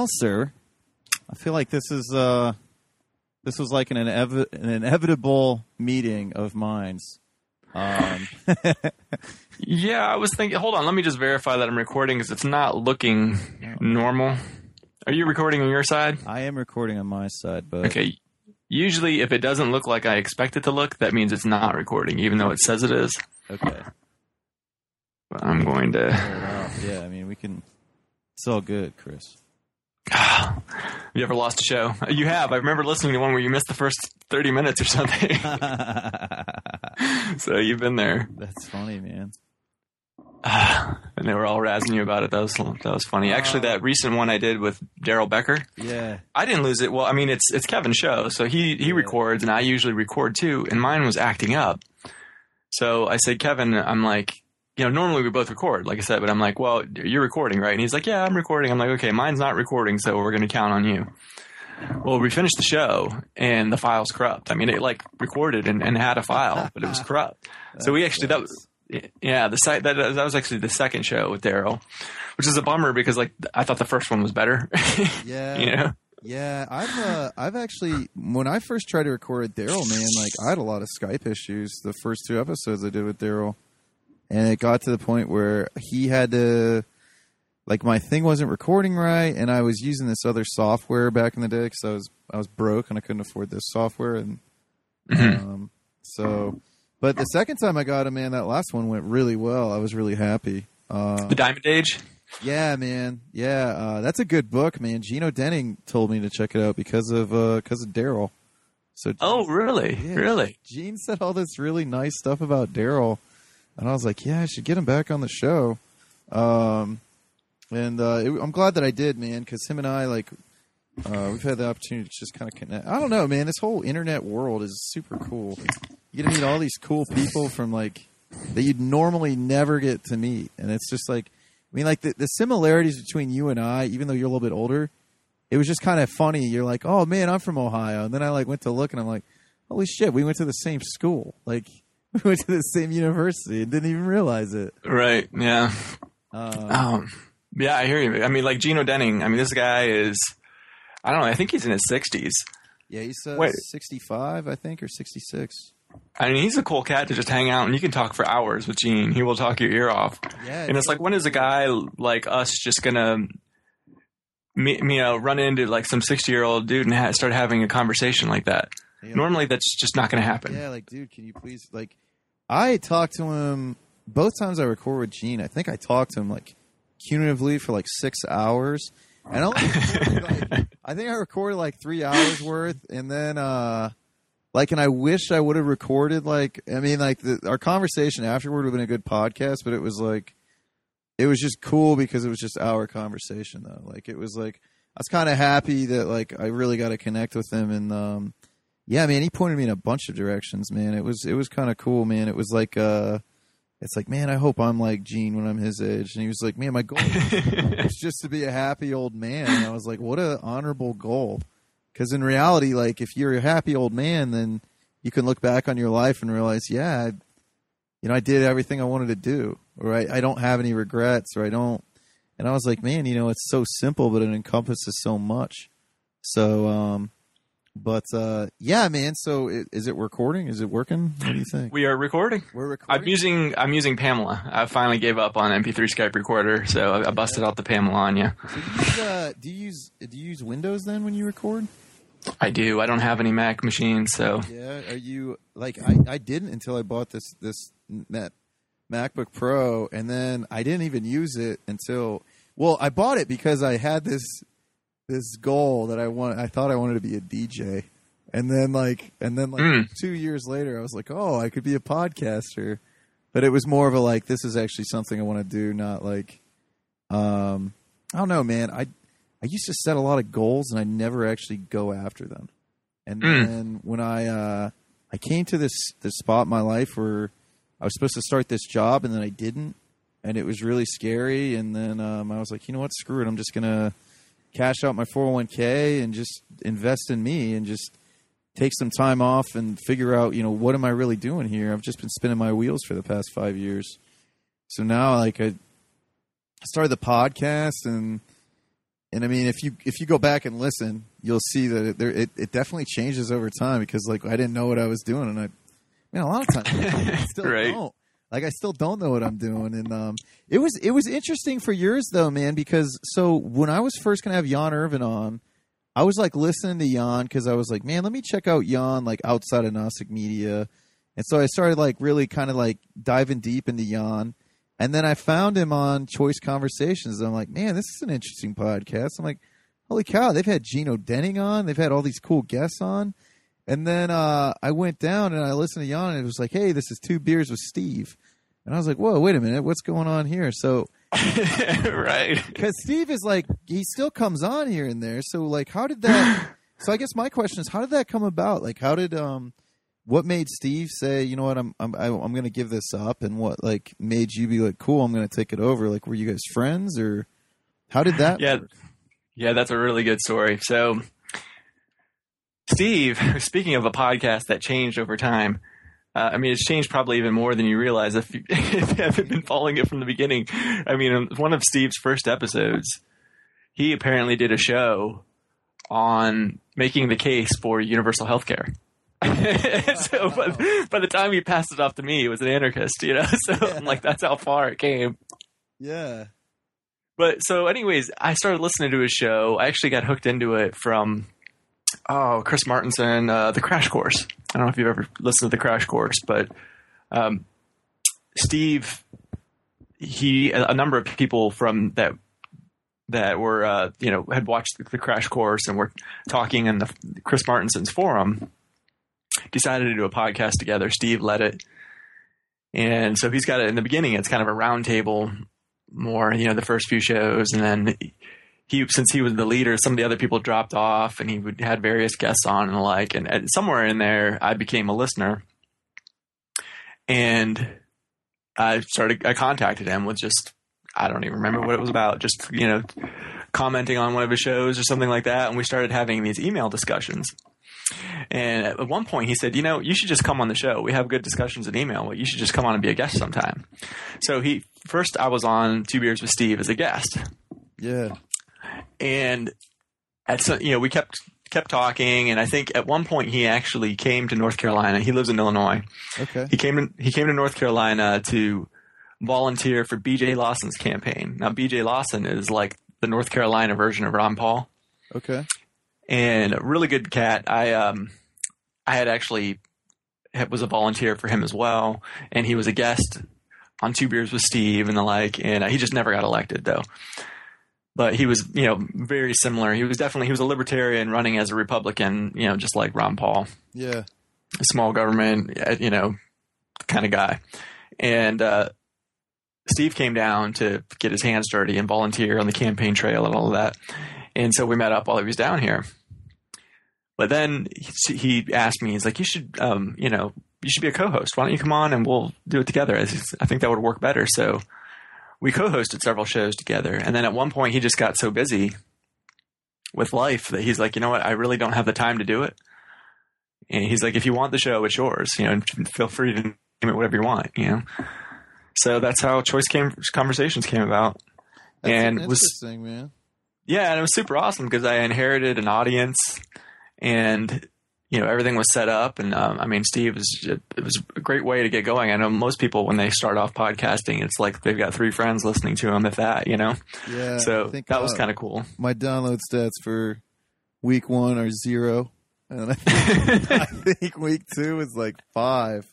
Well, sir, I feel like this is uh, this was like an, an inevitable meeting of minds. Um, Yeah, I was thinking. Hold on, let me just verify that I'm recording because it's not looking normal. Are you recording on your side? I am recording on my side, but Okay. Usually, if it doesn't look like I expect it to look, that means it's not recording, even though it says it is. okay. But I'm going to. Wow. Yeah, I mean, we can. It's all good, Chris. Have you ever lost a show? You have. I remember listening to one where you missed the first 30 minutes or something. so you've been there. That's funny, man. and they were all razzing you about it. That was that was funny. Actually, that recent one I did with Daryl Becker, Yeah. I didn't lose it. Well, I mean, it's it's Kevin's show, so he he records, and I usually record too. And mine was acting up. So I said, Kevin, I'm like, you know, normally we both record, like I said, but I'm like, well, you're recording, right? And he's like, yeah, I'm recording. I'm like, okay, mine's not recording, so we're going to count on you. Well, we finished the show, and the file's corrupt. I mean, it like recorded and, and had a file, but it was corrupt. so we actually that was yeah the site that that was actually the second show with Daryl, which is a bummer because like I thought the first one was better. Yeah. you know. Yeah, I've uh, I've actually when I first tried to record Daryl, man, like I had a lot of Skype issues the first two episodes I did with Daryl, and it got to the point where he had to, like, my thing wasn't recording right, and I was using this other software back in the day because I was I was broke and I couldn't afford this software, and um, so. But the second time I got him, man, that last one went really well. I was really happy. Uh, The Diamond Age. yeah, man. Yeah, uh, that's a good book, man. Gene Odening told me to check it out because of because of Daryl. So Oh, really? Yeah. Really? Gene said all this really nice stuff about Daryl, and I was like, yeah, I should get him back on the show. Um, and uh, it, I'm glad that I did, man, because him and I like uh, we've had the opportunity to just kind of connect. I don't know, man. This whole internet world is super cool. You get to meet all these cool people from like that you'd normally never get to meet, and it's just like, I mean, like the, the similarities between you and I, even though you're a little bit older, it was just kind of funny. You're like, oh man, I'm from Ohio, and then I like went to look, and I'm like, holy shit, we went to the same school, like we went to the same university, and didn't even realize it. Right. Yeah. Um, Um, yeah, I hear you. I mean, like Gene Odening. I mean, this guy is. I don't know. I think he's in his sixties. yeah, he's uh, Wait. 65, I think, or 66. I mean, he's a cool cat to just hang out and you can talk for hours with Gene. He will talk your ear off. Yeah, And it's like, when is a guy like us just gonna, me, you know, run into like some sixty-year-old dude and ha- start having a conversation like that? Yeah. Normally, that's just not gonna happen. Yeah, like, dude, can you please like? I talked to him both times I record with Gene. I think I talked to him like cumulatively for like six hours, and I, only like, I think I recorded like three hours worth, and then uh like, and I wish I would have recorded like, I mean, like the, our conversation afterward would have been a good podcast, but it was like, it was just cool because it was just our conversation though. Like, it was like I was kind of happy that like I really got to connect with him and um yeah, man, he pointed me in a bunch of directions, man. It was it was kind of cool, man. It was like uh it's like, man, I hope I'm like Gene when I'm his age. And he was like, man, my goal is just to be a happy old man. And I was like, what a honorable goal. Because in reality, like if you're a happy old man, then you can look back on your life and realize, yeah, I, you know, I did everything I wanted to do, or I, I don't have any regrets, or I don't. And I was like, man, you know, it's so simple, but it encompasses so much. So, um, but uh, yeah, man. So i- is it recording? Is it working? What do you think? We are recording. We're recording. I'm using I'm using Pamela. I finally gave up on MP3 Skype recorder, so I, I busted out the Pamela on you. So do, you use, uh, do you use do you use Windows then when you record? I do. I don't have any Mac machines, so Yeah. Are you like I, I didn't until I bought this this Mac MacBook Pro, and then I didn't even use it until well, I bought it because I had this this goal that I want. I thought I wanted to be a DJ, and then like and then like Mm. two years later, I was like, oh, I could be a podcaster. But it was more of a like, this is actually something I want to do, not like, um, I don't know, man. I I used to set a lot of goals and I never actually go after them. And Mm. then when I uh, I came to this this spot in my life where I was supposed to start this job and then I didn't, and it was really scary. And then um, I was like, you know what, screw it. I'm just gonna cash out my 401k and just invest in me and just take some time off and figure out, you know, what am I really doing here? I've just been spinning my wheels for the past five years. So now, like, I started the podcast and and I mean, if you if you go back and listen, you'll see that it, there, it it definitely changes over time because like I didn't know what I was doing, and I, man, a lot of times I still Right. don't. Like I still don't know what I'm doing, and um, it was it was interesting for yours though, man, because so when I was first gonna have Jan Irvin on, I was like listening to Jan because I was like, man, let me check out Jan like outside of Gnostic Media, and so I started like really kind of like diving deep into Jan. And then I found him on Choice Conversations. I'm like, man, this is an interesting podcast. I'm like, holy cow, they've had Gene Odening on. They've had all these cool guests on. And then uh, I went down and I listened to Jan, and it was like, hey, this is two beers with Steve. And I was like, whoa, wait a minute, what's going on here? So, right. because Steve is like, he still comes on here and there. So, like, how did that? so, I guess my question is, how did that come about? Like, how did um, what made Steve say, you know what, I'm I'm I'm going to give this up, and what like made you be like, cool, I'm going to take it over? Like, were you guys friends or how did that? Yeah. work? Yeah, that's a really good story. So, Steve, speaking of a podcast that changed over time, uh, I mean, it's changed probably even more than you realize if you, if you haven't been following it from the beginning. I mean, in one of Steve's first episodes, he apparently did a show on making the case for universal health care. so by, by the time he passed it off to me, he was an anarchist, you know? So I'm like, that's how far it came. yeah, But so, anyways, I started listening to his show. I actually got hooked into it from oh Chris Martenson, uh, the Crash Course. I don't know if you've ever listened to the Crash Course, but um, Steve, he a number of people from that that were uh, you know had watched the, the Crash Course and were talking in the Chris Martenson's forum. Decided to do a podcast together. Steve led it, and so he's got it in the beginning. It's kind of a roundtable more, you know, the first few shows, and then he, since he was the leader, some of the other people dropped off, and he would had various guests on and the like. And, and somewhere in there, I became a listener, and I started. I contacted him with just I don't even remember what it was about, just you know, commenting on one of his shows or something like that, and we started having these email discussions. And at one point, he said, "You know, you should just come on the show. We have good discussions in email, you should just come on and be a guest sometime." So he first, I was on Two Beers with Steve as a guest, yeah, and at some, you know, we kept kept talking, and I think at one point he actually came to North Carolina. He lives in Illinois. okay, He came to, he came to North Carolina to volunteer for B.J. Lawson's campaign. Now, B.J. Lawson is like the North Carolina version of Ron Paul okay, and a really good cat. I um, I had actually was a volunteer for him as well, and he was a guest on Two Beers with Steve and the like. And he just never got elected though. But he was, you know, very similar. He was definitely he was a libertarian running as a Republican, you know, just like Ron Paul, yeah, a small government, uh, you know, kind of guy. And uh, Steve came down to get his hands dirty and volunteer on the campaign trail and all of that. And so we met up while he was down here. But then he, he asked me, he's like, you should, um, you know, you should be a co-host. Why don't you come on and we'll do it together? I think that would work better. So we co-hosted several shows together. And then at one point he just got so busy with life that he's like, you know what? I really don't have the time to do it. And he's like, if you want the show, it's yours. You know, feel free to name it whatever you want. You know. So that's how Choice came conversations came about. That's And was- interesting, man. Yeah, and it was super awesome because I inherited an audience, and you know everything was set up. And um, I mean, Steve was it was a great way to get going. I know most people when they start off podcasting, it's like they've got three friends listening to them, if that, you know. Yeah, so think, that was uh, kind of cool. my download stats for week one are zero, and I think, I think week two is like five.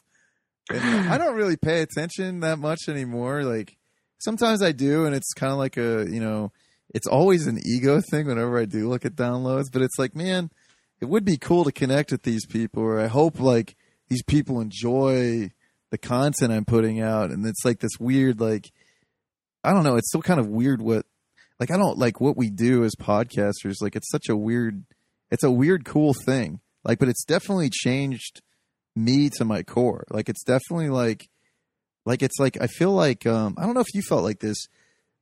And I don't really pay attention that much anymore. Like sometimes I do, and it's kind of like a you know, it's always an ego thing whenever I do look at downloads. But it's like, man, it would be cool to connect with these people, or I hope like these people enjoy the content I'm putting out, and it's like this weird like. I don't know. It's still kind of weird what like I don't like what we do as podcasters. Like it's such a weird, it's a weird, cool thing. Like, but it's definitely changed me to my core. Like it's definitely like, like it's like I feel like um I don't know if you felt like this,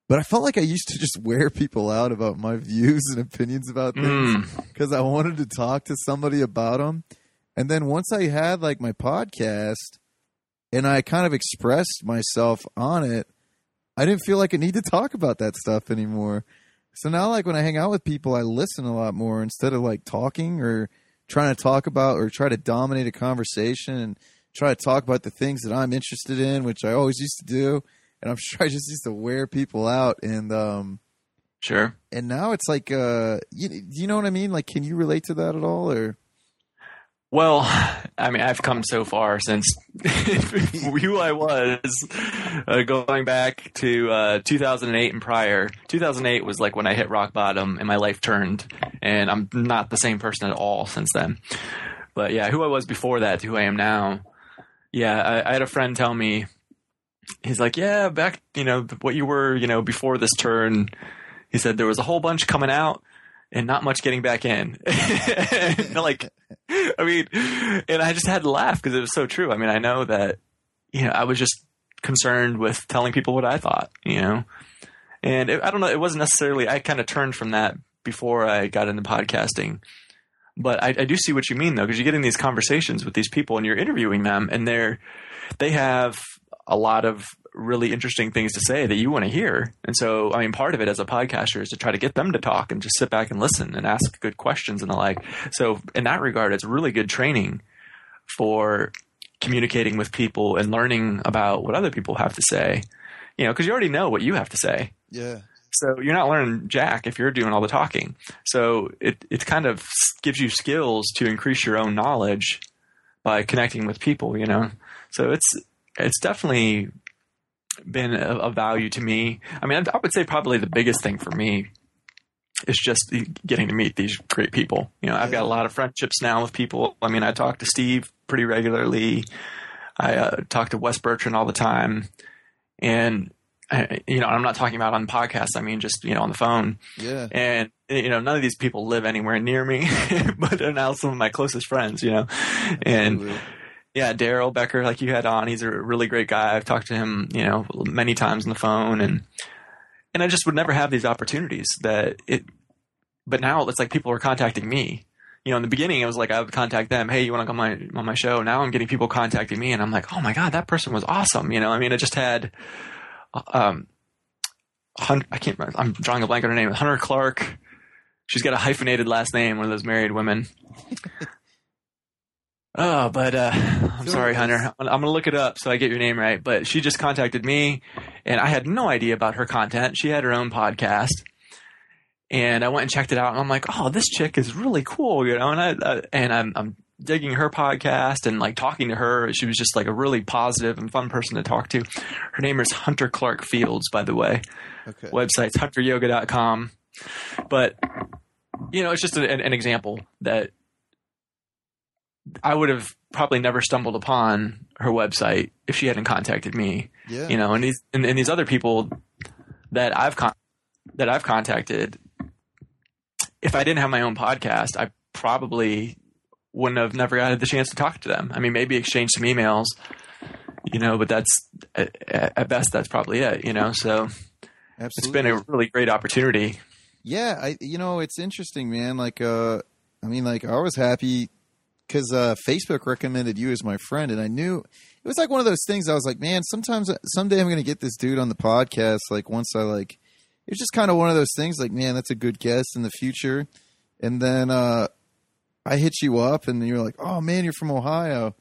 but I felt like I used to just wear people out about my views and opinions about things Mm, because I wanted to talk to somebody about them. And then once I had like my podcast and I kind of expressed myself on it, I didn't feel like I need to talk about that stuff anymore. So now, like when I hang out with people, I listen a lot more instead of like talking or trying to talk about or try to dominate a conversation and try to talk about the things that I'm interested in, which I always used to do. And I'm sure I just used to wear people out. And um, Sure. and now it's like, uh, you, you know what I mean? Like, can you relate to that at all? Or Well, I mean, I've come so far since who I was uh, going back to uh, 2008 and prior. 2008 was like when I hit rock bottom and my life turned, and I'm not the same person at all since then. But yeah, who I was before that to who I am now. Yeah, I, I had a friend tell me, he's like, yeah, back, you know, what you were, you know, before this turn. He said there was a whole bunch coming out and not much getting back in. like, I mean, and I just had to laugh because it was so true. I mean, I know that, you know, I was just concerned with telling people what I thought, you know, and it, I don't know, it wasn't necessarily, I kind of turned from that before I got into podcasting. But I, I do see what you mean though, because you get in these conversations with these people and you're interviewing them and they're, they have a lot of really interesting things to say that you want to hear. And so, I mean, part of it as a podcaster is to try to get them to talk and just sit back and listen and ask good questions and the like. So, in that regard, it's really good training for communicating with people and learning about what other people have to say. You know, because you already know what you have to say. yeah, So you're not learning jack if you're doing all the talking. So it it kind of gives you skills to increase your own knowledge by connecting with people. You know, so it's it's definitely been a, a value to me. I mean, I would say probably the biggest thing for me is just getting to meet these great people. You know, I've got a lot of friendships now with people. I mean, I talk to Steve pretty regularly. I uh, talk to Wes Bertrand all the time, and I, you know, I'm not talking about on podcasts. I mean, just you know, on the phone. yeah, And you know, none of these people live anywhere near me, but they're now some of my closest friends. You know, and Absolutely. Yeah, Daryl Becker, like you had on, he's a really great guy. I've talked to him, you know, many times on the phone, and and I just would never have these opportunities. That it, but now it's like people are contacting me. You know, in the beginning, it was like I would contact them. Hey, you want to come on my on my show? Now I'm getting people contacting me, and I'm like, oh my god, that person was awesome. You know, I mean, I just had, um, I can't. remember. I'm drawing a blank on her name. Hunter Clark. She's got a hyphenated last name. One of those married women. Oh, but uh, I'm sorry, Hunter. I'm I'm gonna look it up so I get your name right. But she just contacted me, and I had no idea about her content. She had her own podcast, and I went and checked it out. And I'm like, oh, this chick is really cool, you know. And I uh, and I'm, I'm digging her podcast and like talking to her. She was just like a really positive and fun person to talk to. Her name is Hunter Clark Fields, by the way Okay. website's hunteryoga.com. But, you know, it's just an, an example that I would have probably never stumbled upon her website if she hadn't contacted me, Yeah. you know, and these, and, and these other people that I've con- that I've contacted, if I didn't have my own podcast, I probably wouldn't have never had the chance to talk to them. I mean, maybe exchange some emails, you know, but that's at, at best, that's probably it, you know, so Absolutely. it's been a really great opportunity. Yeah, I you know it's interesting, man. Like, uh, I mean, like I was happy because uh, Facebook recommended you as my friend, and I knew it was like one of those things. I was like, man, sometimes someday I'm going to get this dude on the podcast. Like once I like, it's just kind of one of those things. Like, man, that's a good guest in the future. And then uh, I hit you up, and you're like, oh man, you're from Ohio.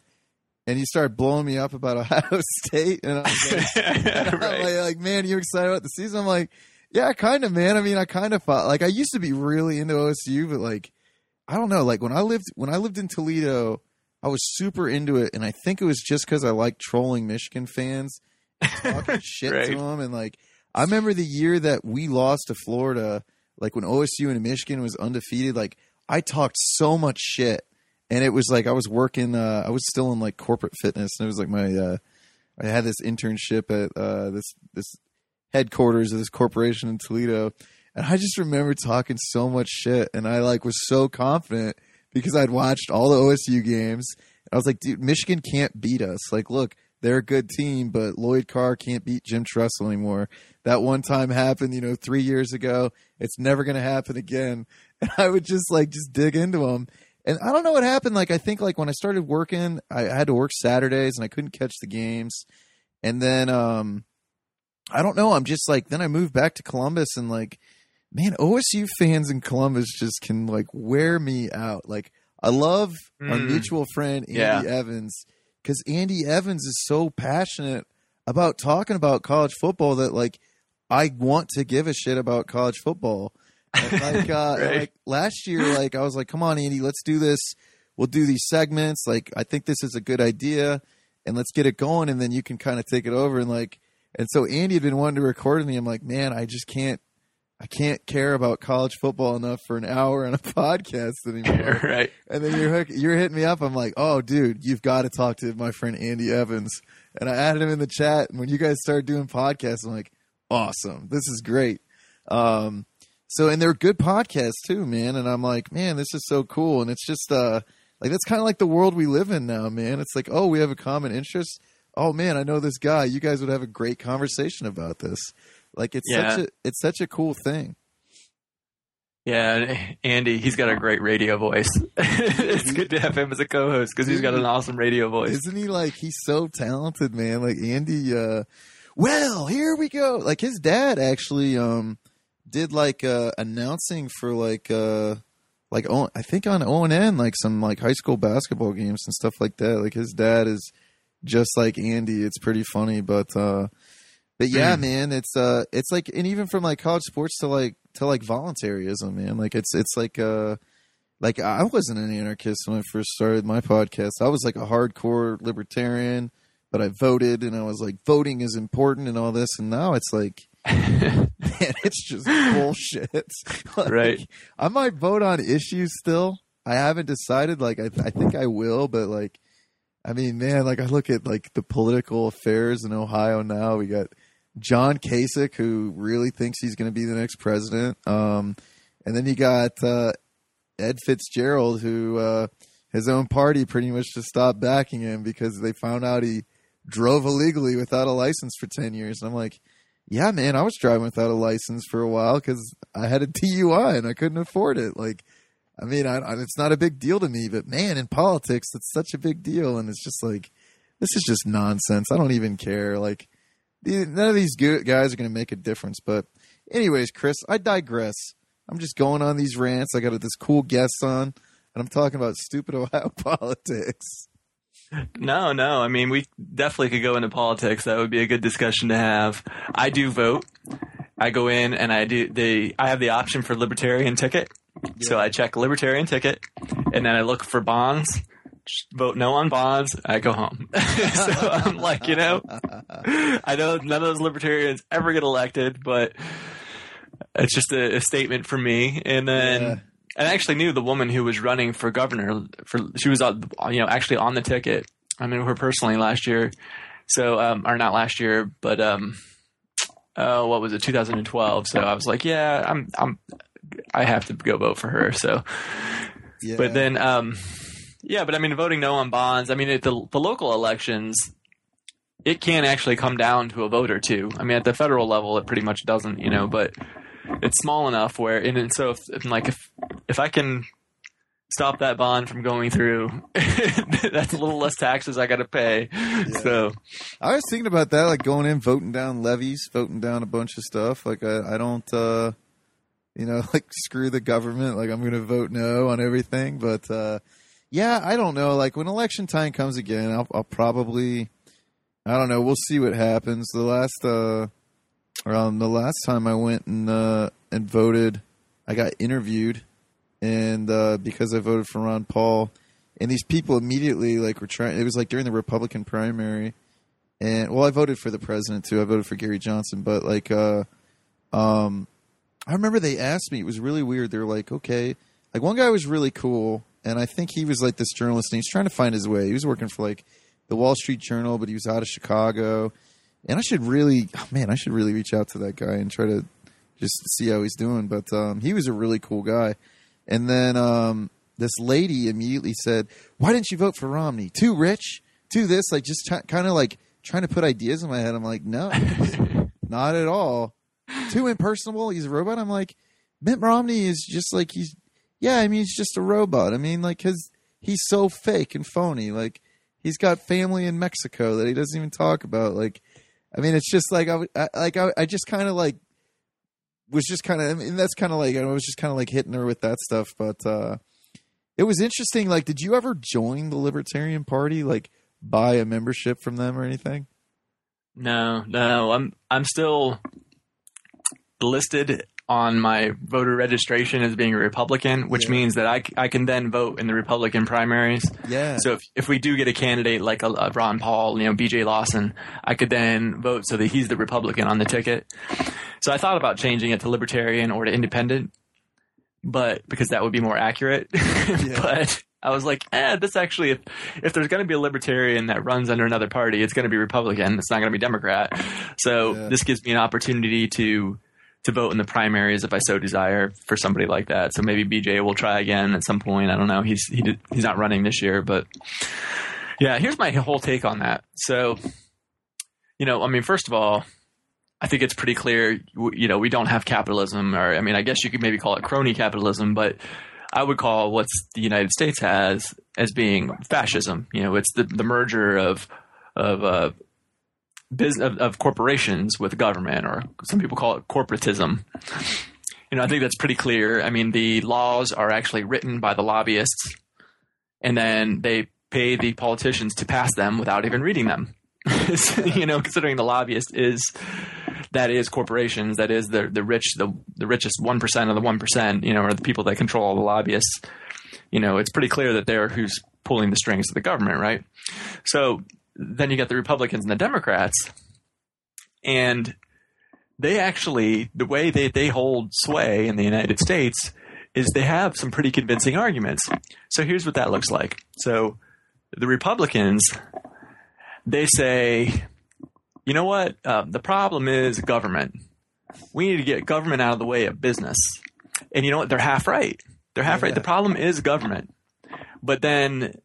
And you started blowing me up about Ohio State, and I was like, I'm right. like, like, man, you excited about the season? I'm like, yeah, kind of, man. I mean, I kind of thought like I used to be really into OSU, but like, I don't know. Like when I lived when I lived in Toledo, I was super into it, and I think it was just because I like trolling Michigan fans, and talking shit Right. to them, and like I remember the year that we lost to Florida, like when OSU and Michigan was undefeated. Like I talked so much shit, and it was like I was working. Uh, I was still in like corporate fitness, and it was like my. Uh, I had this internship at uh, this this headquarters of this corporation in Toledo, and I just remember talking so much shit, and I like was so confident because I'd watched all the OSU games. I was like, dude, Michigan can't beat us. Like, look, they're a good team, but Lloyd Carr can't beat Jim Tressel anymore. That one time happened, you know, three years ago. It's never going to happen again. And I would just like just dig into them. And I don't know what happened. Like, I think like when I started working, I, I had to work Saturdays and I couldn't catch the games. And then, um, I don't know. I'm just like, then I moved back to Columbus and like, man, OSU fans in Columbus just can like wear me out. Like I love our Mm. mutual friend Andy Yeah. Evans because Andy Evans is so passionate about talking about college football that like I want to give a shit about college football. And, like uh Right. like last year, like I was like, come on, Andy, let's do this. We'll do these segments. Like I think this is a good idea, and let's get it going, and then you can kind of take it over. And like, and so Andy had been wanting to record with me. I'm like, man, I just can't. I can't care about college football enough for an hour on a podcast anymore. right. And then you're hook, you're hitting me up. I'm like, oh, dude, you've got to talk to my friend Andy Evans. And I added him in the chat. And when you guys started doing podcasts, I'm like, awesome, this is great. Um, so and they're good podcasts too, man. And I'm like, man, this is so cool. And it's just uh, like that's kind of like the world we live in now, man. It's like, oh, we have a common interest. Oh man, I know this guy. You guys would have a great conversation about this. Like it's Yeah. such a it's such a cool thing. Yeah, Andy, he's got a great radio voice. it's good to have him as a co-host because he's got an awesome radio voice. Isn't he like he's so talented, man? Like Andy uh well, here we go. Like his dad actually um did like uh announcing for like uh like I think on O and N like some like high school basketball games and stuff like that. Like his dad is just like Andy. It's pretty funny, but uh but yeah, Mm. man, it's uh it's like and even from like college sports to like to like voluntarism, man. Like it's it's like uh like I wasn't an anarchist when I first started my podcast. I was like a hardcore libertarian, but I voted and I was like voting is important and all this and now it's like man, it's just bullshit. Like, Right. I might vote on issues still. I haven't decided like I I think I will, but like I mean, man, like I look at like the political affairs in Ohio now. We got John Kasich, who really thinks he's going to be the next president. Um, and then you got uh, Ed Fitzgerald, who uh, his own party pretty much just stopped backing him because they found out he drove illegally without a license for 10 years. And I'm like, yeah, man, I was driving without a license for a while because I had a DUI and I couldn't afford it. Like, I mean, I, I, it's not a big deal to me, but man, in politics, it's such a big deal. And it's just like, this is just nonsense. I don't even care. Like, none of these guys are going to make a difference. But, anyways, Chris, I digress. I'm just going on these rants. I got this cool guest on, and I'm talking about stupid Ohio politics. No, no. I mean, we definitely could go into politics. That would be a good discussion to have. I do vote. I go in and I do the. I have the option for libertarian ticket, so I check libertarian ticket, and then I look for bonds. Vote no on bonds. I go home. so I'm like, you know, I know none of those libertarians ever get elected, but it's just a, a statement from me. And then. Yeah. And I actually knew the woman who was running for governor. For she was, on, you know, actually on the ticket. I knew her personally last year, so um, or not last year, but um, uh, what was it, 2012? So I was like, yeah, I'm, I'm, I have to go vote for her. So, Yeah. but then, um, yeah, but I mean, voting no on bonds. I mean, at the the local elections, it can actually come down to a vote or two. I mean, at the federal level, it pretty much doesn't, you know, but it's small enough where, and, and so if, if like if if I can stop that bond from going through, that's a little less taxes I got to pay. So I was thinking about that, like going in, voting down levies, voting down a bunch of stuff. Like I, I don't, uh, you know, like screw the government. Like I'm going to vote no on everything. But uh, yeah, I don't know. Like when election time comes again, I'll, I'll probably, I don't know. We'll see what happens. The last, uh, um, the last time I went and uh, and voted, I got interviewed, and uh, because I voted for Ron Paul, and these people immediately like were trying. It was like during the Republican primary, and well, I voted for the president too. I voted for Gary Johnson, but like, uh, um, I remember they asked me. It was really weird. They were like, okay, like one guy was really cool, and I think he was like this journalist, and he's trying to find his way. He was working for like the Wall Street Journal, but he was out of Chicago. And I should really, oh, man, I should really reach out to that guy and try to just see how he's doing. But um, he was a really cool guy. And then um, this lady immediately said, "Why didn't you vote for Romney? Too rich? Too this? Like just t- kind of like trying to put ideas in my head." I'm like, "No, not at all. Too impersonable. He's a robot." I'm like, Mitt Romney is just like he's, yeah. I mean, he's just a robot. I mean, like his he's so fake and phony. Like he's got family in Mexico that he doesn't even talk about. Like, I mean, it's just like I, I like I, I just kind of like was just kind of. I mean, that's kind of like I was just kind of like hitting her with that stuff, but uh, it was interesting. Like, did you ever join the Libertarian Party? Like, buy a membership from them or anything? No, no, I'm I'm still listed on my voter registration as being a Republican, which Yeah. means that I, I can then vote in the Republican primaries. Yeah. So if, if we do get a candidate like a, a Ron Paul, you know, BJ Lawson, I could then vote so that he's the Republican on the ticket. So I thought about changing it to Libertarian or to Independent, but because that would be more accurate. but I was like, eh, this actually, if, if there's going to be a Libertarian that runs under another party, it's going to be Republican. It's not going to be Democrat. So Yeah. this gives me an opportunity to to vote in the primaries if I so desire for somebody like that. So maybe BJ will try again at some point. I don't know. He's he did, he's not running this year, but yeah. Here's my whole take on that. So, you know, I mean, first of all, I think it's pretty clear. You know, we don't have capitalism, or I mean, I guess you could maybe call it crony capitalism, but I would call what the United States has as being fascism. You know, it's the the merger of of uh, business of, of corporations with government, or some people call it corporatism. You know, I think that's pretty clear. I mean, the laws are actually written by the lobbyists, and then they pay the politicians to pass them without even reading them. you know, considering the lobbyist is that is corporations, that is the the rich, the the richest one percent of the one percent, you know, are the people that control all the lobbyists. You know, it's pretty clear that they're who's pulling the strings of the government, right? So then you got the Republicans and the Democrats, and they actually the way they, they hold sway in the United States is they have some pretty convincing arguments. So here's what that looks like. So the Republicans they say, you know what? Uh, the problem is government. We need to get government out of the way of business. And you know what? They're half right. They're half right. Yeah. The problem is government. But then,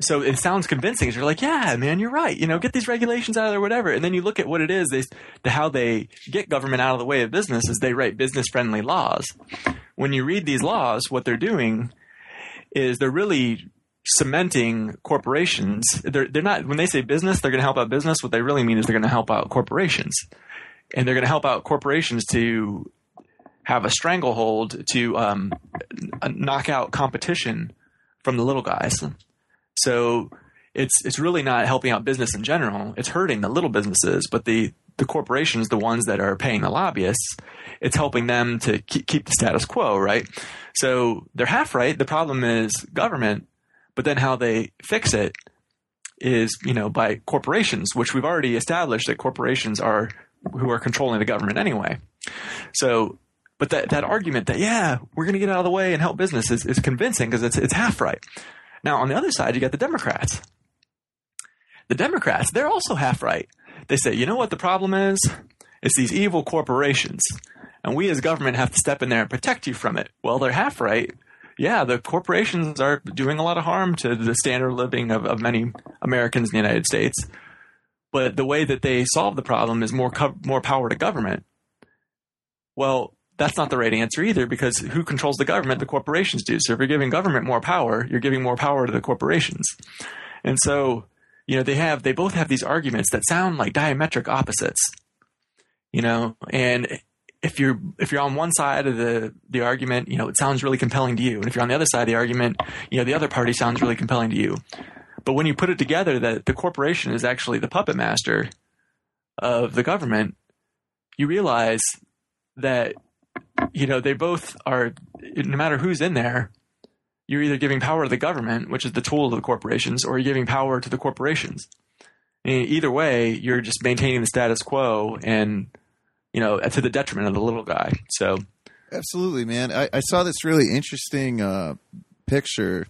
so it sounds convincing. You're like, yeah, man, you're right. You know, get these regulations out of there, whatever. And then you look at what it is. They, the, how they get government out of the way of business is they write business friendly laws. When you read these laws, what they're doing is they're really cementing corporations. They're they're not when they say business, they're going to help out business. What they really mean is they're going to help out corporations, and they're going to help out corporations to have a stranglehold to um, knock out competition from the little guys. So it's it's really not helping out business in general. It's hurting the little businesses, but the the corporations, the ones that are paying the lobbyists, it's helping them to keep, keep the status quo, right? So they're half right. The problem is government, but then how they fix it is, you know, by corporations, which we've already established that corporations are who are controlling the government anyway. So, but that, that argument that, yeah, we're going to get out of the way and help business is, is convincing because it's, it's half right. Now, on the other side, you got the Democrats. The Democrats, they're also half right. They say, you know what the problem is? It's these evil corporations. And we as government have to step in there and protect you from it. Well, they're half right. Yeah, the corporations are doing a lot of harm to the standard of living of, of many Americans in the United States. But the way that they solve the problem is more co- more power to government. Well, that's not the right answer either because who controls the government? The corporations do. So if you're giving government more power, you're giving more power to the corporations. And so, you know, they have they both have these arguments that sound like diametric opposites. You know, and if you're if you're on one side of the the argument, you know, it sounds really compelling to you. And if you're on the other side of the argument, you know, the other party sounds really compelling to you. But when you put it together that the corporation is actually the puppet master of the government, you realize that you know they both are no matter who's in there you're either giving power to the government which is the tool of the corporations or you're giving power to the corporations And either way you're just maintaining the status quo and you know to the detriment of the little guy so Absolutely, man. I, I saw this really interesting uh, picture.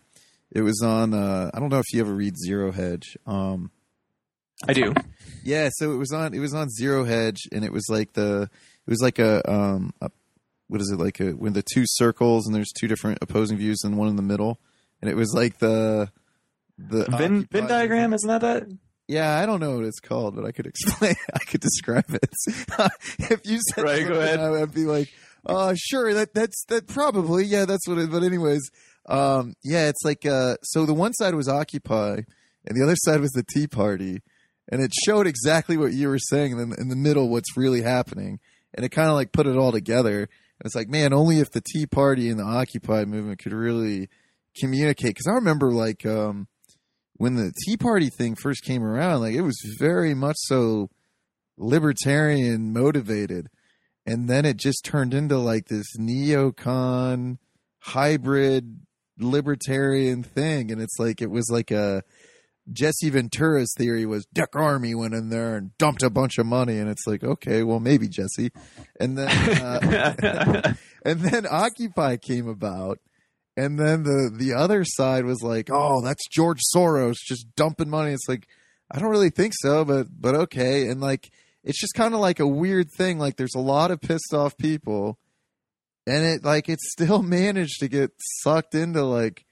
It was on. Uh, I don't know if you ever read Zero Hedge. Um, i do yeah, so it was on. It was on Zero Hedge, and it was like the. It was like a. Um, a what is it like? A, when the two circles and there's two different opposing views and one in the middle, and it was like the. The Venn, Venn diagram isn't that that Yeah, I don't know what it's called, but I could explain. I could describe it. if you said Right, go ahead. I would be like, "Uh, sure, that that's that probably, yeah, that's what it." But anyways, um, yeah, it's like, uh, so the one side was Occupy, and the other side was the Tea Party, and it showed exactly what you were saying. And then in the middle, what's really happening, and it kind of like put it all together. And it's like, man, only if the Tea Party and the Occupy movement could really communicate. Because I remember like um, when the Tea Party thing first came around, like it was very much so libertarian motivated, and then it just turned into like this neocon hybrid libertarian thing, and it's like it was like a Jesse Ventura's theory was Dick Armey went in there and dumped a bunch of money, and it's like, okay, well, maybe Jesse, and then uh, and then Occupy came about, and then the the other side was like, oh, that's George Soros just dumping money. It's like, I don't really think so, but but okay, and like it's just kind of like a weird thing. Like there's a lot of pissed off people, and it like it still managed to get sucked into like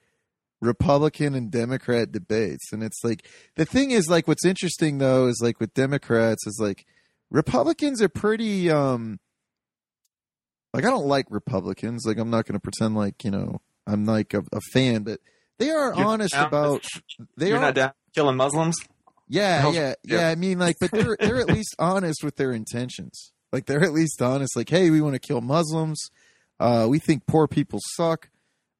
Republican and Democrat debates. And it's like the thing is like what's interesting though is like with Democrats is like Republicans are pretty um like I don't like Republicans. Like I'm not going to pretend like you know I'm like a, a fan, but they are You're honest down- about they You're are not down killing Muslims? yeah, No, yeah, yeah. yeah. I mean, like, but they're they're at least honest with their intentions. Like, they're at least honest. Like, hey, we want to kill Muslims. Uh, we think poor people suck.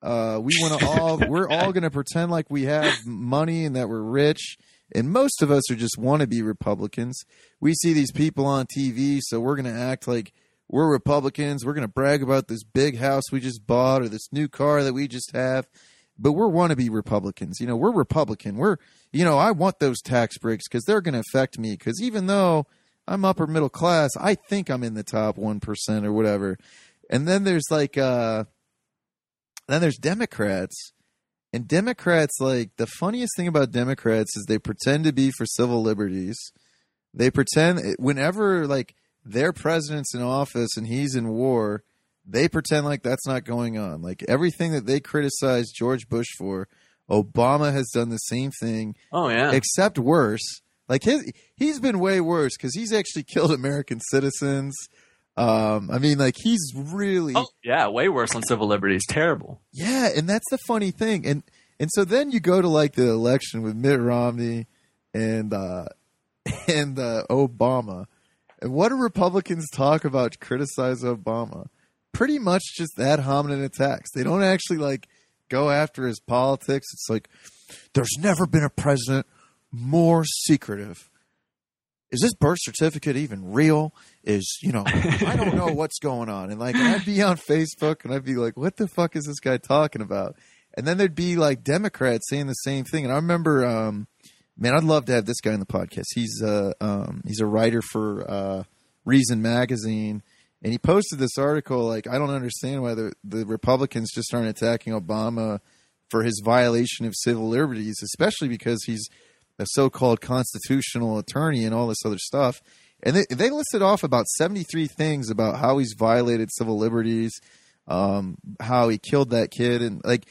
Uh, we want to all. We're all going to pretend like we have money and that we're rich. And most of us are just want to be Republicans. We see these people on TV, so we're going to act like we're Republicans. We're going to brag about this big house we just bought or this new car that we just have. But we're want to be Republicans. You know, we're Republican. We're you know, I want those tax breaks because they're going to affect me. Because even though I'm upper middle class, I think I'm in the top 1% or whatever. And then there's like, uh, then there's Democrats. And Democrats, like, the funniest thing about Democrats is they pretend to be for civil liberties. They pretend, whenever, like, their president's in office and he's in war, they pretend like that's not going on. Like, everything that they criticize George Bush for, Obama has done the same thing, Oh yeah. except worse. Like his, he's been way worse because he's actually killed American citizens. Um, I mean, like he's really, oh yeah, way worse on civil liberties. Terrible. yeah, and that's the funny thing. And and so then you go to like the election with Mitt Romney and uh, and uh, Obama, and what do Republicans talk about? to Criticize Obama? Pretty much just ad hominem attacks. They don't actually like go after his politics. It's like there's never been a president more secretive. Is this birth certificate even real? Is you know I don't know what's going on. And like I'd be on Facebook and I'd be like, what the fuck is this guy talking about? And then there'd be like Democrats saying the same thing. And I remember, um, man, I'd love to have this guy on the podcast. He's uh, um, he's a writer for uh, Reason magazine, and he posted this article. Like, I don't understand why the the Republicans just aren't attacking Obama for his violation of civil liberties, especially because he's a so-called constitutional attorney and all this other stuff. And they, they listed off about 73 things about how he's violated civil liberties, um, how he killed that kid, and like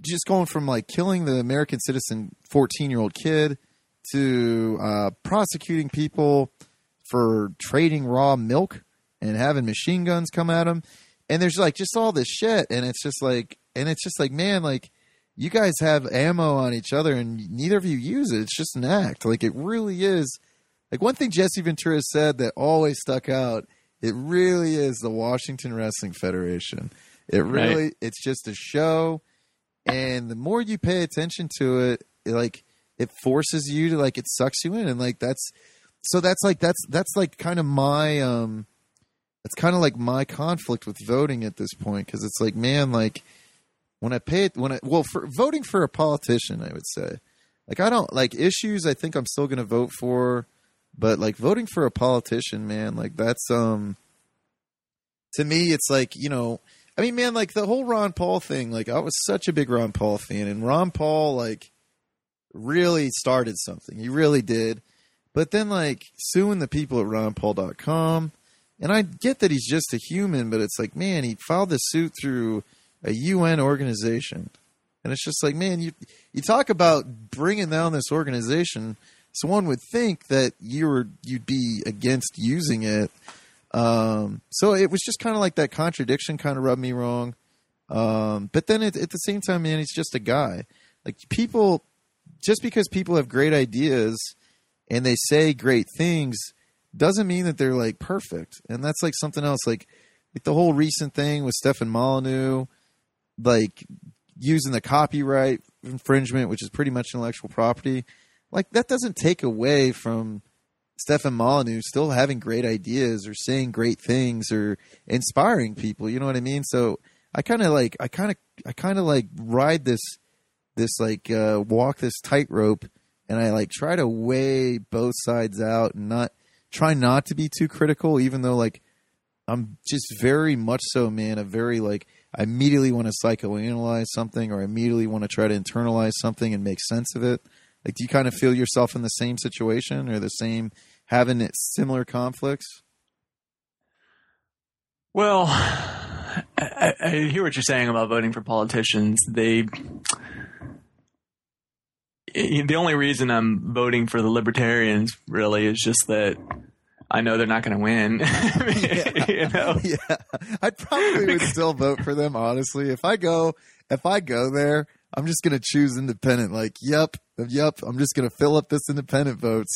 just going from like killing the American citizen 14 year old kid to uh, prosecuting people for trading raw milk and having machine guns come at him. And there's like just all this shit, and it's just like, and it's just like, man, like you guys have ammo on each other, and neither of you use it. It's just an act. Like it really is. Like one thing Jesse Ventura said that always stuck out. It really is the Washington Wrestling Federation. It really, Right. it's just a show, and the more you pay attention to it, it, like it forces you to like it sucks you in, and like that's so that's like that's that's like kind of my um it's kind of like my conflict with voting at this point because it's like man like when i pay it when i well for voting for a politician i would say like i don't like issues i think i'm still gonna vote for but like voting for a politician man like that's um to me it's like you know i mean man like the whole ron paul thing like i was such a big ron paul fan and ron paul like really started something. He really did. But then like suing the people at ronpaul.com and I get that he's just a human, but it's like, man, he filed this suit through a UN organization. And it's just like, man, you you talk about bringing down this organization. So one would think that you were you'd be against using it. Um, so it was just kind of like that contradiction kind of rubbed me wrong. Um, but then at, at the same time, man, he's just a guy. Like people, just because people have great ideas and they say great things doesn't mean that they're like perfect. And that's like something else. Like, like the whole recent thing with Stefan Molyneux, like using the copyright infringement, which is pretty much intellectual property. Like that doesn't take away from Stefan Molyneux still having great ideas or saying great things or inspiring people. You know what I mean? So I kind of like I kind of I kind of like ride this this like uh, walk this tightrope, and I like try to weigh both sides out and not try not to be too critical, even though like I'm just very much so, man, a very like I immediately want to psychoanalyze something or I immediately want to try to internalize something and make sense of it. Like, do you kind of feel yourself in the same situation or the same having similar conflicts? Well, I, I hear what you're saying about voting for politicians. They eh, the only reason I'm voting for the libertarians really is just that I know they're not going to win. yeah. you know? Yeah. I probably would still vote for them, honestly. If I go, if I go there, I'm just going to choose independent. Like, yep, yep, I'm just going to fill up this independent votes.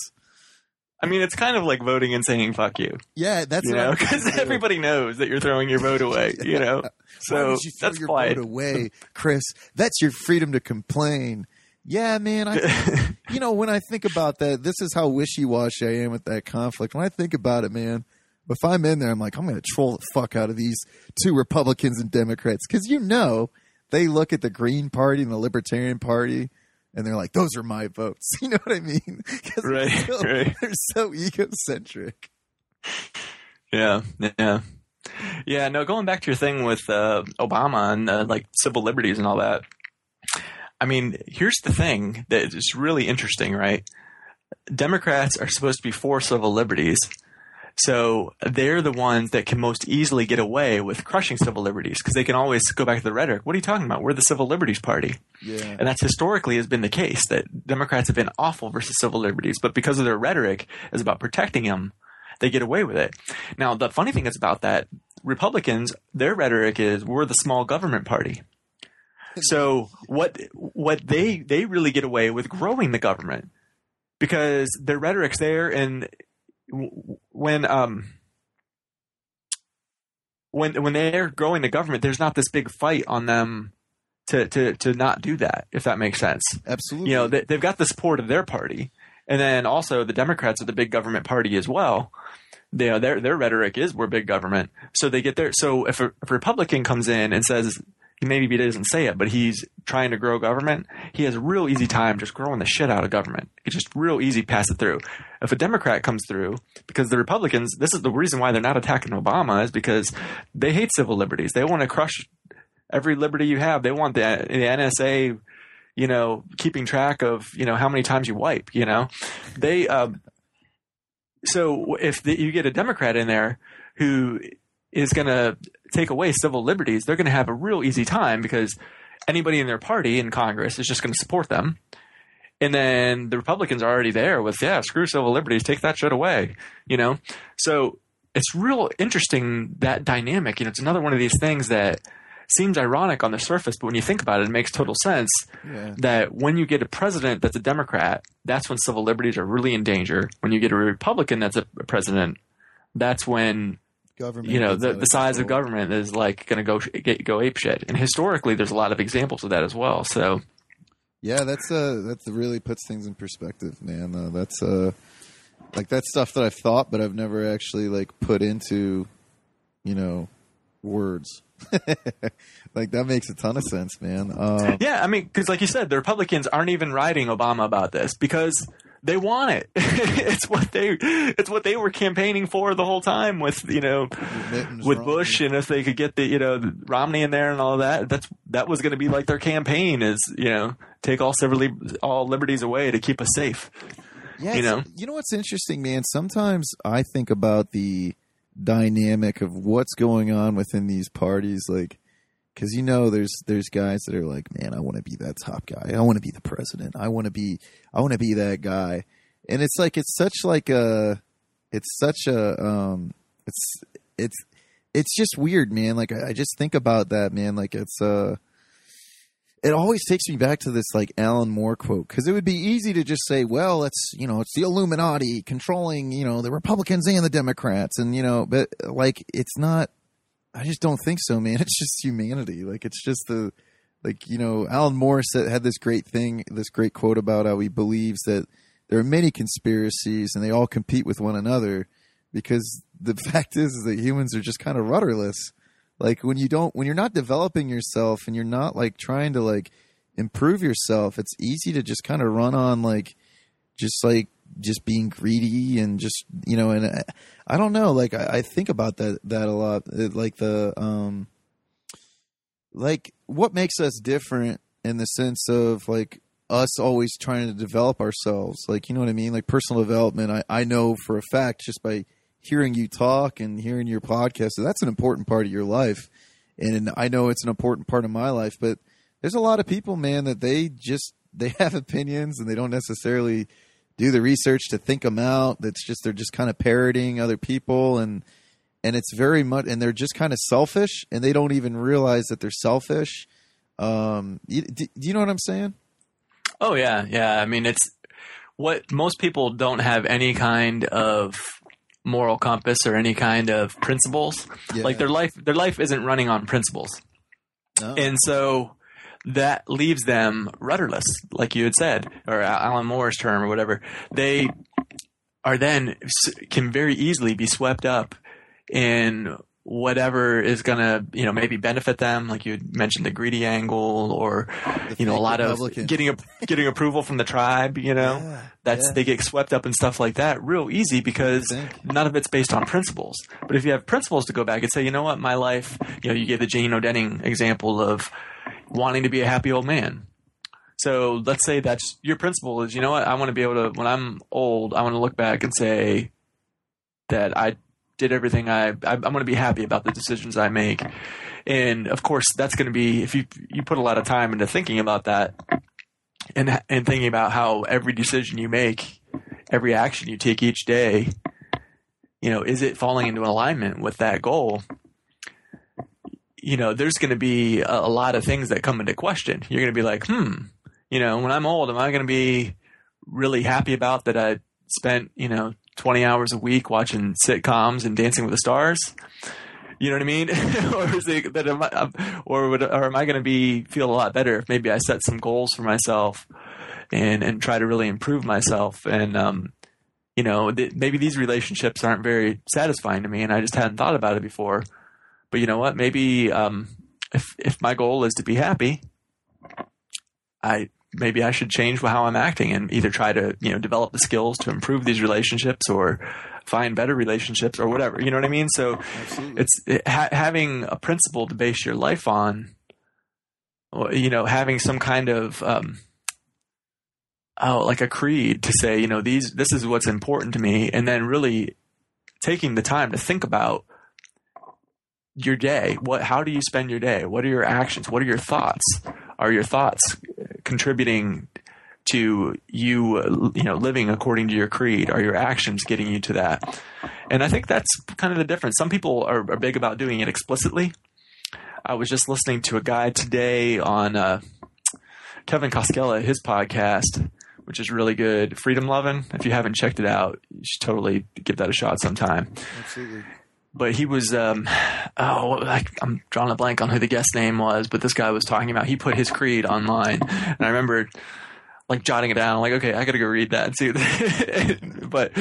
I mean, it's kind of like voting and saying "fuck you." Yeah, that's you know because everybody knows that you're throwing your vote away. yeah. You know, so you that's your why vote away, Chris. That's your freedom to complain. Yeah, man. I, you know, when I think about that, this is how wishy washy I am with that conflict. When I think about it, man, if I'm in there, I'm like, I'm going to troll the fuck out of these two Republicans and Democrats because you know they look at the Green Party and the Libertarian Party and they're like, those are my votes. You know what I mean? Right, they're, so, right. they're so egocentric. Yeah, yeah. Yeah, no, going back to your thing with uh, Obama and uh, like civil liberties and all that. I mean, here's the thing that is really interesting, right? Democrats are supposed to be for civil liberties. So they're the ones that can most easily get away with crushing civil liberties because they can always go back to the rhetoric. What are you talking about? We're the civil liberties party. Yeah. And that's historically has been the case that Democrats have been awful versus civil liberties, but because of their rhetoric is about protecting them, they get away with it. Now, the funny thing is about that, Republicans, their rhetoric is we're the small government party. So what what they they really get away with growing the government because their rhetoric's there and when um when when they're growing the government there's not this big fight on them to to to not do that if that makes sense. Absolutely. you know they, they've got the support of their party. And then also the democrats are the big government party as well. You know, their their rhetoric is we're big government. So they get there so if a, if a republican comes in and says maybe he doesn't say it, but he's trying to grow government. He has a real easy time just growing the shit out of government. It's just real easy pass it through. If a Democrat comes through, because the Republicans, this is the reason why they're not attacking Obama is because they hate civil liberties. They want to crush every liberty you have. They want the, the NSA, you know, keeping track of, you know, how many times you wipe, you know, they, um, so if the, you get a Democrat in there who is going to take away civil liberties, they're going to have a real easy time because anybody in their party in Congress is just going to support them. And then the Republicans are already there with, yeah, screw civil liberties, take that shit away, you know? So it's real interesting that dynamic. You know, it's another one of these things that seems ironic on the surface, but when you think about it, it makes total sense Yeah. that when you get a president that's a Democrat, that's when civil liberties are really in danger. When you get a Republican that's a president, that's when Government. you know the, the size of government is like going to go get, go ape shit. And historically, there's a lot of examples of that as well. So Yeah, that's uh that's really puts things in perspective, man. Uh, that's uh like that's stuff that I've thought, but I've never actually like put into, you know, words. like that makes a ton of sense, man. Um, yeah, I mean, because like you said, the Republicans aren't even writing Obama about this because they want it. it's what they it's what they were campaigning for the whole time with you know with Romney. Bush and if they could get the you know the Romney in there and all that that's that was going to be like their campaign is you know take all lib- all liberties away to keep us safe. Yeah, you know? you know what's interesting, man. Sometimes I think about the dynamic of what's going on within these parties, like because you know there's there's guys that are like, man, I want to be that top guy. I want to be the president. I want to be I want to be that guy. And it's like it's such like a it's such a um it's it's it's just weird, man. Like I, I just think about that, man. Like it's uh it always takes me back to this like Alan Moore quote because it would be easy to just say, well, it's you know it's the Illuminati controlling you know the Republicans and the Democrats, and you know, but like it's not. I just don't think so, man. It's just humanity. Like it's just the like you know Alan Moore said had this great thing, this great quote about how he believes that there are many conspiracies and they all compete with one another because the fact is, is that humans are just kind of rudderless like when you don't when you're not developing yourself and you're not like trying to like improve yourself it's easy to just kind of run on like just like just being greedy and just you know and I, I don't know like I, I, think about that that a lot it, like the um like what makes us different in the sense of like us always trying to develop ourselves like you know what i mean like personal development i i know for a fact just by hearing you talk and hearing your podcast. So that's an important part of your life. And I know it's an important part of my life, but there's a lot of people, man, that they just they have opinions and they don't necessarily do the research to think them out. That's just they're just kind of parroting other people and and it's very much and they're just kind of selfish and they don't even realize that they're selfish. Um, you, do, do you know what I'm saying? Oh yeah, yeah. I mean, it's what most people don't have any kind of moral compass or any kind of principles. Yeah. Like their life, their life isn't running on principles, oh. and so that leaves them rudderless, like you had said, or Alan Moore's term or whatever. They are then can very easily be swept up in whatever is going to, you know, maybe benefit them. Like you mentioned the greedy angle or, the you know, a lot Republican. of getting, getting approval from the tribe, you know, yeah, that's, yeah. they get swept up in stuff like that real easy because none of it's based on principles. But if you have principles to go back and say, you know what, my life, you know, you gave the Gene Odening example of wanting to be a happy old man. So let's say that's your principle is, you know what, I want to be able to, when I'm old, I want to look back and say that I did everything I, I I'm going to be happy about the decisions I make. And of course, that's going to be if you you put a lot of time into thinking about that, and and thinking about how every decision you make, every action you take each day, you know, is it falling into alignment with that goal? You know, there's going to be a, a lot of things that come into question. You're going to be like, hmm, you know, when I'm old, am I going to be really happy about that I spent, you know, 20 hours a week watching sitcoms and Dancing with the Stars? You know what I mean? or is it that am I, or would, or am I going to be feel a lot better if maybe I set some goals for myself and and try to really improve myself and um you know th- maybe these relationships aren't very satisfying to me and I just hadn't thought about it before. But you know what? Maybe um if if my goal is to be happy, I maybe I should change how I'm acting and either try to, you know, develop the skills to improve these relationships or find better relationships or whatever. You know what I mean? So Absolutely. it's it, ha- having a principle to base your life on, you know, having some kind of, um, oh, like a creed to say, you know, these, this is what's important to me. And then really taking the time to think about your day. What, how do you spend your day? What are your actions? What are your thoughts? Are your thoughts contributing to you, you know, living according to your creed? Are your actions getting you to that? And I think that's kind of the difference. Some people are, are big about doing it explicitly. I was just listening to a guy today on uh, Kevin Koskela, his podcast, which is really good. Freedom Loving. If you haven't checked it out, you should totally give that a shot sometime. Absolutely but he was um, oh I, am drawing a blank on who the guest name was, but this guy was talking about he put his creed online, and I remember like jotting it down, like okay, I got to go read that too. but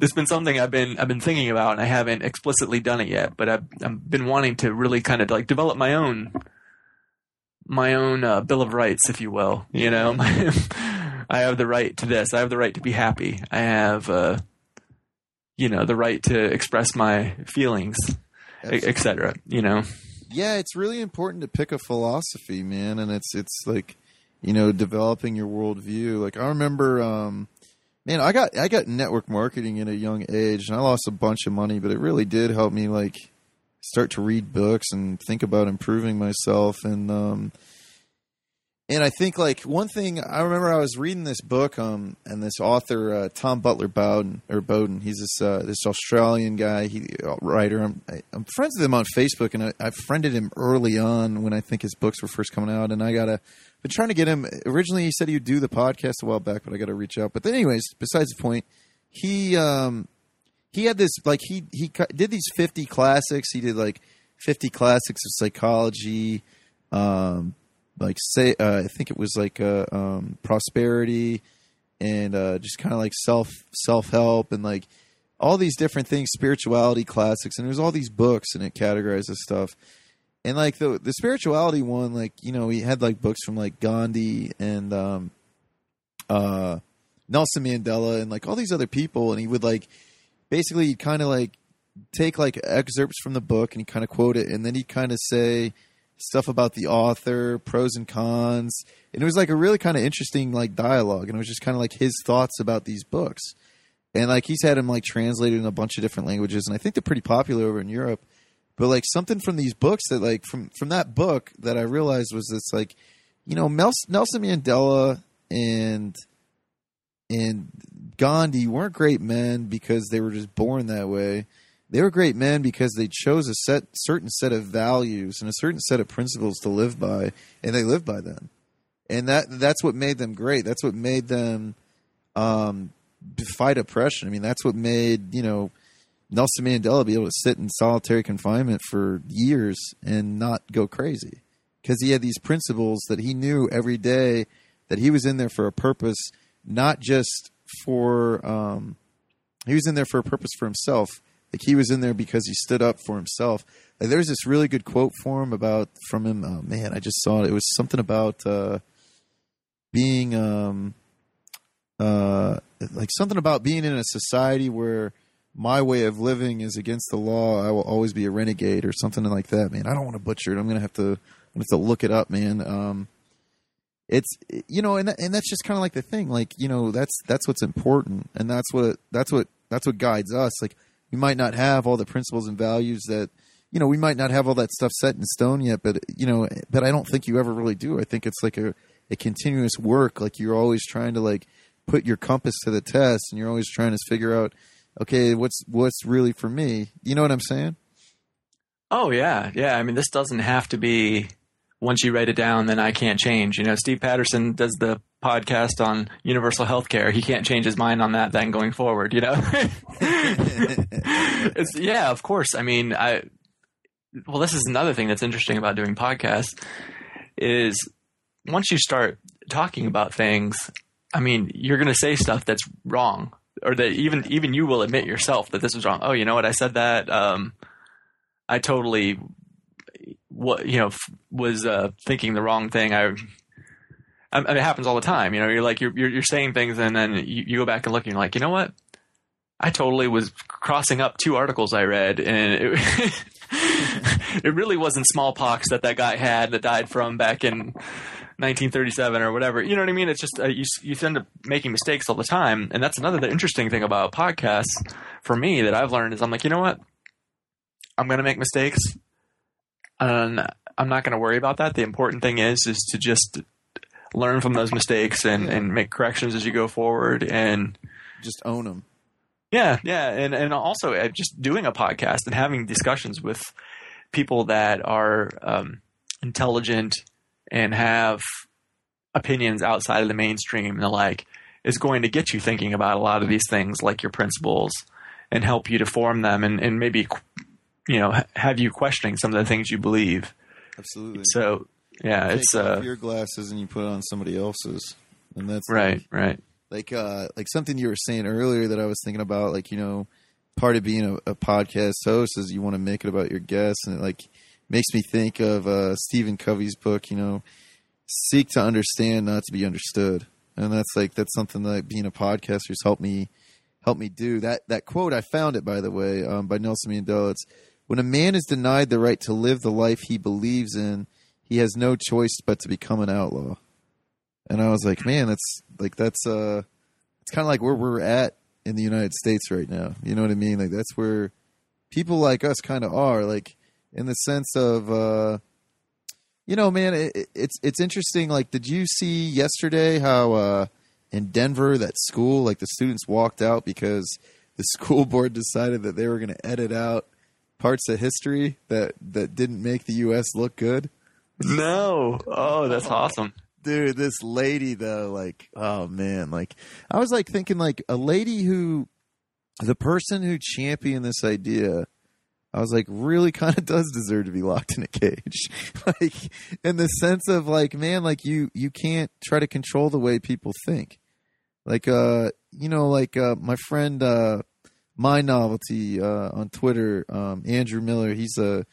it's been something I've been I've been thinking about, and I haven't explicitly done it yet, but I've I've been wanting to really kind of like develop my own my own uh, bill of rights, if you will. You know, I have the right to this. I have the right to be happy. I have. Uh, you know the right to express my feelings etc you know? Yeah it's really important to pick a philosophy man and it's it's like you know developing your worldview. Like i remember um man i got i got network marketing at a young age and i lost a bunch of money but it really did help me like start to read books and think about improving myself and um and I think like one thing I remember I was reading this book um and this author uh, Tom Butler Bowdon or Bowden he's this uh, this Australian guy he uh, writer. I'm I, I'm friends with him on Facebook and I, I friended him early on when I think his books were first coming out and I gotta been trying to get him originally he said he would do the podcast a while back but I got to reach out. But then anyways besides the point he um he had this like he he did these 50 classics. He did like 50 classics of psychology um like say uh, I think it was like uh, um, prosperity and uh, just kind of like self self help and like all these different things, spirituality classics, and there's all these books and it categorizes stuff. And like the the spirituality one, like you know, he had like books from like Gandhi and um, uh, Nelson Mandela and like all these other people, and he would like basically kind of like take like excerpts from the book and he kind of quote it, and then he'd kind of say stuff about the author, pros and cons. And it was like a really kind of interesting like dialogue and it was just kind of like his thoughts about these books. And like he's had them like translated in a bunch of different languages and I think they're pretty popular over in Europe. But like something from these books that like from from that book that I realized was it's like you know Nelson Mandela and and Gandhi weren't great men because they were just born that way they were great men because they chose a set certain set of values and a certain set of principles to live by and they lived by them. And that that's what made them great. That's what made them um, fight oppression. I mean that's what made you know nelson mandela be able to sit in solitary confinement for years and not go crazy. Because he had these principles that he knew every day that he was in there for a purpose not just for um, he was in there for a purpose for himself like he was in there because he stood up for himself. Like there's this really good quote for him about from him. Oh man, I just saw it. It was something about uh, being um, uh, like something about being in a society where my way of living is against the law. I will always be a renegade or something like that. Man, I don't want to butcher it. I'm gonna have to I'm gonna have to look it up, man. Um, it's you know, and and that's just kind of like the thing. Like you know, that's that's what's important, and that's what that's what that's what guides us. Like we might not have all the principles and values that you know we might not have all that stuff set in stone yet but you know but i don't think you ever really do. I think it's like a, a continuous work. Like you're always trying to like put your compass to the test and you're always trying to figure out okay what's what's really for me? You know what i'm saying? Oh yeah. Yeah. I mean this doesn't have to be once you write it down then i can't change you know steve patterson does the podcast on universal health care. He can't change his mind on that then going forward, you know? yeah, of course. I mean, I, well, this is another thing that's interesting about doing podcasts is once you start talking about things, I mean, you're going to say stuff that's wrong or that even, even you will admit yourself that this was wrong. Oh, you know what? I said that. Um, I totally, what, you know, was, uh, thinking the wrong thing. I, I mean, it happens all the time. You know, you're like you're you're, you're saying things, and then you, you go back and look, and you're like, you know what? I totally was crossing up two articles I read, and it, it really wasn't smallpox that that guy had that died from back in 1937 or whatever. You know what I mean? It's just uh, you you end up making mistakes all the time, and that's another interesting thing about podcasts for me that I've learned is I'm like, you know what? I'm going to make mistakes, and I'm not going to worry about that. The important thing is is to just learn from those mistakes and, and make corrections as you go forward and just own them. Yeah, yeah, and and also uh, just doing a podcast and having discussions with people that are um, intelligent and have opinions outside of the mainstream and the like is going to get you thinking about a lot of these things like your principles and help you to form them and, and maybe you know have you questioning some of the things you believe absolutely so yeah, you it's uh, your glasses and you put on somebody else's, and that's right, like, right. Like uh, like something you were saying earlier that I was thinking about. Like you know, part of being a, a podcast host is you want to make it about your guests, and it like makes me think of uh, Stephen Covey's book. You know, seek to understand, not to be understood, and that's like that's something that being a podcaster has helped me help me do. That that quote I found it by the way um, by Nelson Mandela. It's when a man is denied the right to live the life he believes in he has no choice but to become an outlaw. And I was like, man, that's like that's uh it's kind of like where we're at in the United States right now. You know what I mean? Like that's where people like us kind of are like in the sense of uh You know, man, it, it's it's interesting. Like, did you see yesterday how uh, in Denver that school, like the students walked out because the school board decided that they were going to edit out parts of history that that didn't make the U.S. look good. No. Oh, that's awesome. Dude, this lady though, like, oh man, like I was like thinking like a lady who the person who championed this idea I was like, really kind of does deserve to be locked in a cage. like in the sense of like, man, like you you can't try to control the way people think. Like uh, you know, like uh my friend uh my novelty uh on Twitter, um Andrew Miller, he's a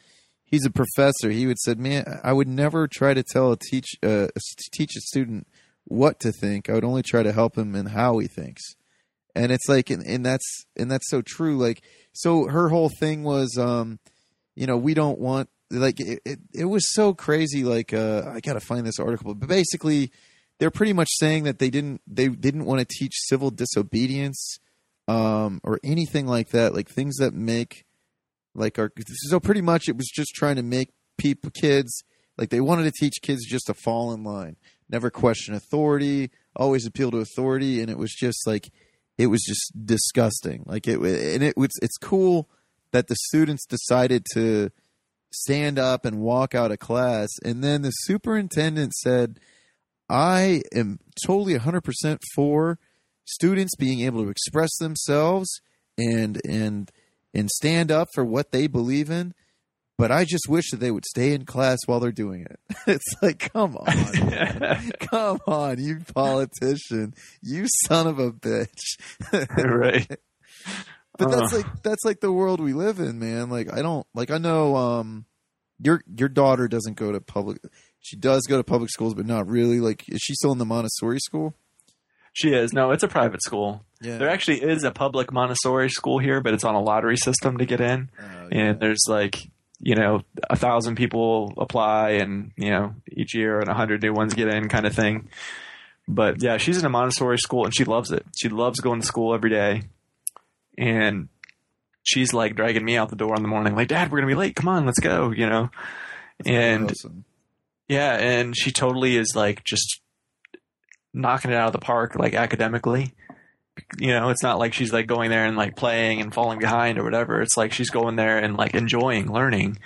he's a professor. He would said, "Man, I would never try to tell a teach uh, teach a student what to think. I would only try to help him in how he thinks." And it's like and, and that's and that's so true like so her whole thing was um you know we don't want like it, it, it was so crazy like uh i gotta find this article but basically they're pretty much saying that they didn't they didn't want to teach civil disobedience um or anything like that like things that make like our so pretty much it was just trying to make people kids like they wanted to teach kids just to fall in line never question authority always appeal to authority and it was just like it was just disgusting. Like it, and it was. It's cool that the students decided to stand up and walk out of class, and then the superintendent said, "I am totally 100% for students being able to express themselves and and and stand up for what they believe in." but I just wish that they would stay in class while they're doing it. It's like, come on, come on, you politician, you son of a bitch. right. But that's uh. like that's like the world we live in, man. Like I don't like I know um your your daughter doesn't go to public she does go to public schools, but not really. Like is she still in the Montessori school? She is. No, it's a private school. Yeah. There actually is a public Montessori school here, but it's on a lottery system to get in. Oh, yeah. And there's like you know, a thousand people apply and, you know, each year and a hundred new ones get in kind of thing. But yeah, she's in a Montessori school and she loves it. She loves going to school every day. And she's like dragging me out the door in the morning, like, Dad, we're going to be late. Come on, let's go, you know? That's and awesome. yeah, and she totally is like just knocking it out of the park, like academically you know, it's not like she's like going there and like playing and falling behind or whatever. It's like she's going there and like enjoying learning.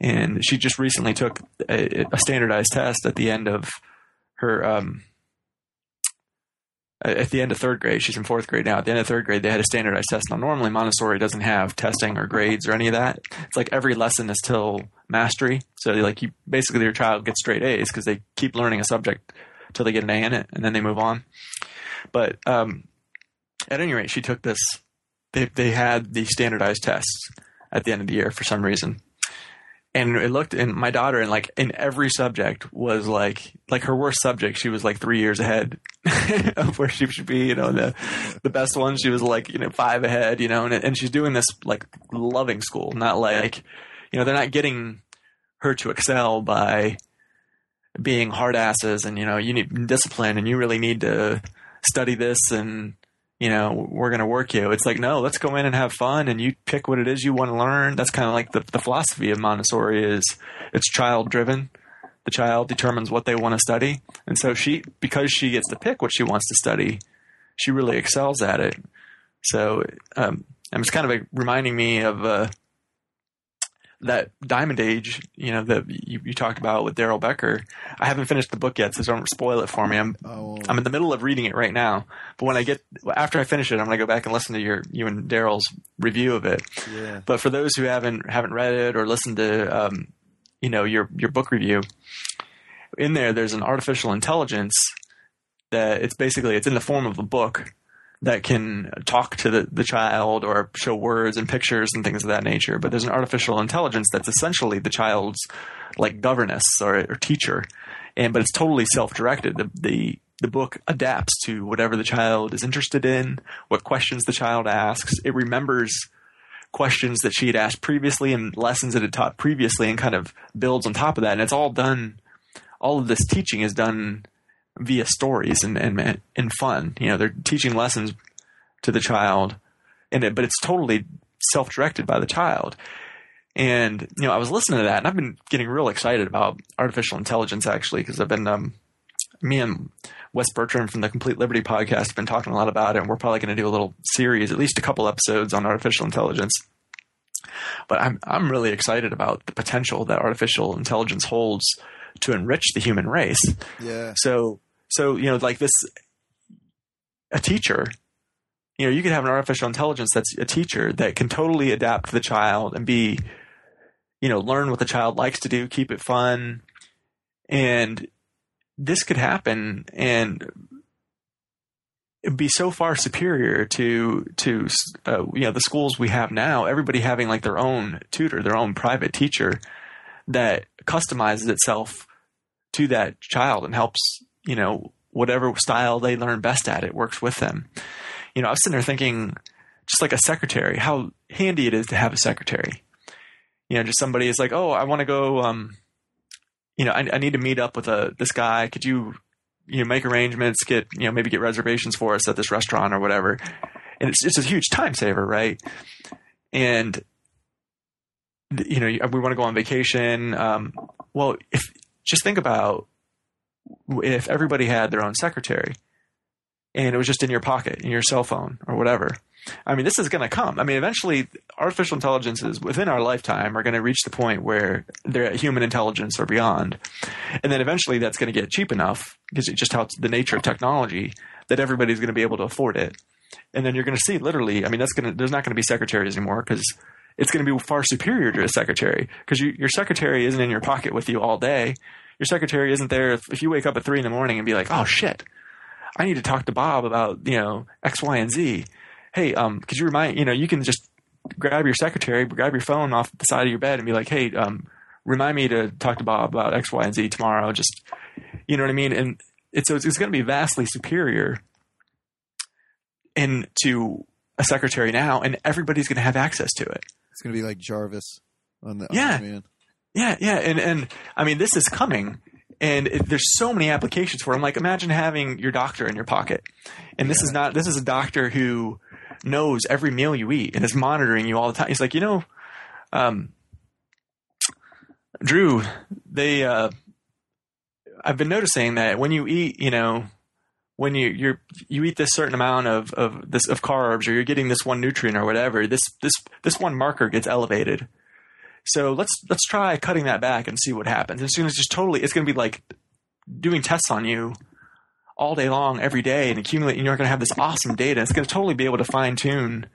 And she just recently took a, a standardized test at the end of her, um, at the end of third grade. She's in fourth grade now. At the end of third grade, they had a standardized test. Now, normally Montessori doesn't have testing or grades or any of that. It's like every lesson is till mastery. So, like, you basically your child gets straight A's because they keep learning a subject till they get an A in it, and then they move on. But um, at any rate, she took this. They they had the standardized tests at the end of the year for some reason, and it looked. And my daughter, in like in every subject, was like like her worst subject. She was like three years ahead of where she should be. You know, the the best one, she was like you know five ahead. You know, and and she's doing this like loving school, not like you know they're not getting her to excel by being hard asses and you know you need discipline and you really need to study this and you know, we're going to work you. It's like, no, let's go in and have fun and you pick what it is you want to learn. That's kind of like the, the philosophy of Montessori is it's child driven. The child determines what they want to study. And so she, because she gets to pick what she wants to study, she really excels at it. So, um, it's kind of a, reminding me of, uh, that Diamond Age, you know, that you, you talked about with Daryl Becker. I haven't finished the book yet, so don't spoil it for me. I'm oh. I'm in the middle of reading it right now. But when I get after I finish it, I'm gonna go back and listen to your you and Daryl's review of it. Yeah. But for those who haven't haven't read it or listened to um, you know your your book review, in there there's an artificial intelligence that it's basically it's in the form of a book that can talk to the, the child or show words and pictures and things of that nature. But there's an artificial intelligence that's essentially the child's like governess or, or teacher, and but it's totally self-directed. The, the the book adapts to whatever the child is interested in, what questions the child asks. It remembers questions that she had asked previously and lessons it had taught previously, and kind of builds on top of that. And it's all done. All of this teaching is done via stories and and and fun. You know, they're teaching lessons to the child, and it, but it's totally self directed by the child. And you know, I was listening to that, and I've been getting real excited about artificial intelligence actually because I've been um, me and Wes Bertrand from the Complete Liberty podcast have been talking a lot about it, and we're probably going to do a little series, at least a couple episodes on artificial intelligence. But I'm I'm really excited about the potential that artificial intelligence holds to enrich the human race. Yeah. So so you know, like this, a teacher. You know, you could have an artificial intelligence that's a teacher that can totally adapt to the child and be, you know, learn what the child likes to do, keep it fun, and this could happen and be so far superior to to uh, you know the schools we have now. Everybody having like their own tutor, their own private teacher that customizes itself to that child and helps you know whatever style they learn best at. It works with them. You know, I was sitting there thinking, just like a secretary, how handy it is to have a secretary. You know, just somebody is like, oh, I want to go. Um, you know, I, I need to meet up with a this guy. Could you you know make arrangements get you know maybe get reservations for us at this restaurant or whatever and it's it's a huge time saver right and you know we want to go on vacation um, well if just think about if everybody had their own secretary and it was just in your pocket in your cell phone or whatever I mean, this is going to come. I mean, eventually, artificial intelligences within our lifetime are going to reach the point where they're at human intelligence or beyond, and then eventually that's going to get cheap enough because it just how the nature of technology that everybody's going to be able to afford it. And then you're going to see literally. I mean, that's going to there's not going to be secretaries anymore because it's going to be far superior to a secretary because you, your secretary isn't in your pocket with you all day. Your secretary isn't there if, if you wake up at three in the morning and be like, oh shit, I need to talk to Bob about you know X, Y, and Z hey, um, could you remind, you know, you can just grab your secretary, grab your phone off the side of your bed and be like, hey, um, remind me to talk to Bob about X, Y, and Z tomorrow. Just, you know what I mean? And it's, it's, it's going to be vastly superior in to a secretary now, and everybody's going to have access to it. It's going to be like Jarvis on the yeah. Man. Yeah, yeah, and and I mean this is coming, and it, there's so many applications for. It. I'm like, imagine having your doctor in your pocket, and this Yeah. is not this is a doctor who knows every meal you eat and is monitoring you all the time. He's like, you know, um, Drew, they, uh, I've been noticing that when you eat, you know, when you you're you eat this certain amount of of this of carbs or you're getting this one nutrient or whatever, this this this one marker gets elevated. So let's let's try cutting that back and see what happens. As soon as just totally, it's going to be like doing tests on you all day long, every day, and accumulate. And you're going to have this awesome data. It's going to totally be able to fine tune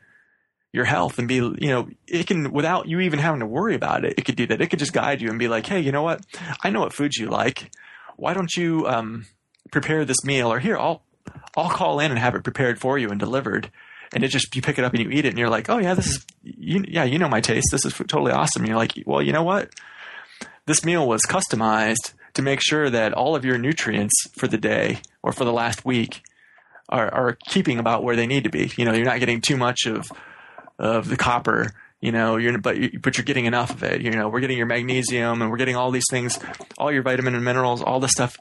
your health and be, you know, it can without you even having to worry about it. It could do that. It could just guide you and be like, hey, you know what? I know what foods you like. Why don't you um, prepare this meal? Or here, I'll I'll call in and have it prepared for you and delivered. And it just you pick it up and you eat it, and you're like, oh yeah, this is you, yeah, you know my taste. This is totally awesome. And you're like, well, you know what? This meal was customized to make sure that all of your nutrients for the day or for the last week are, are keeping about where they need to be. You know, you're not getting too much of of the copper. You know, you're but you, but you're getting enough of it. You know, we're getting your magnesium and we're getting all these things, all your vitamin and minerals, all the stuff.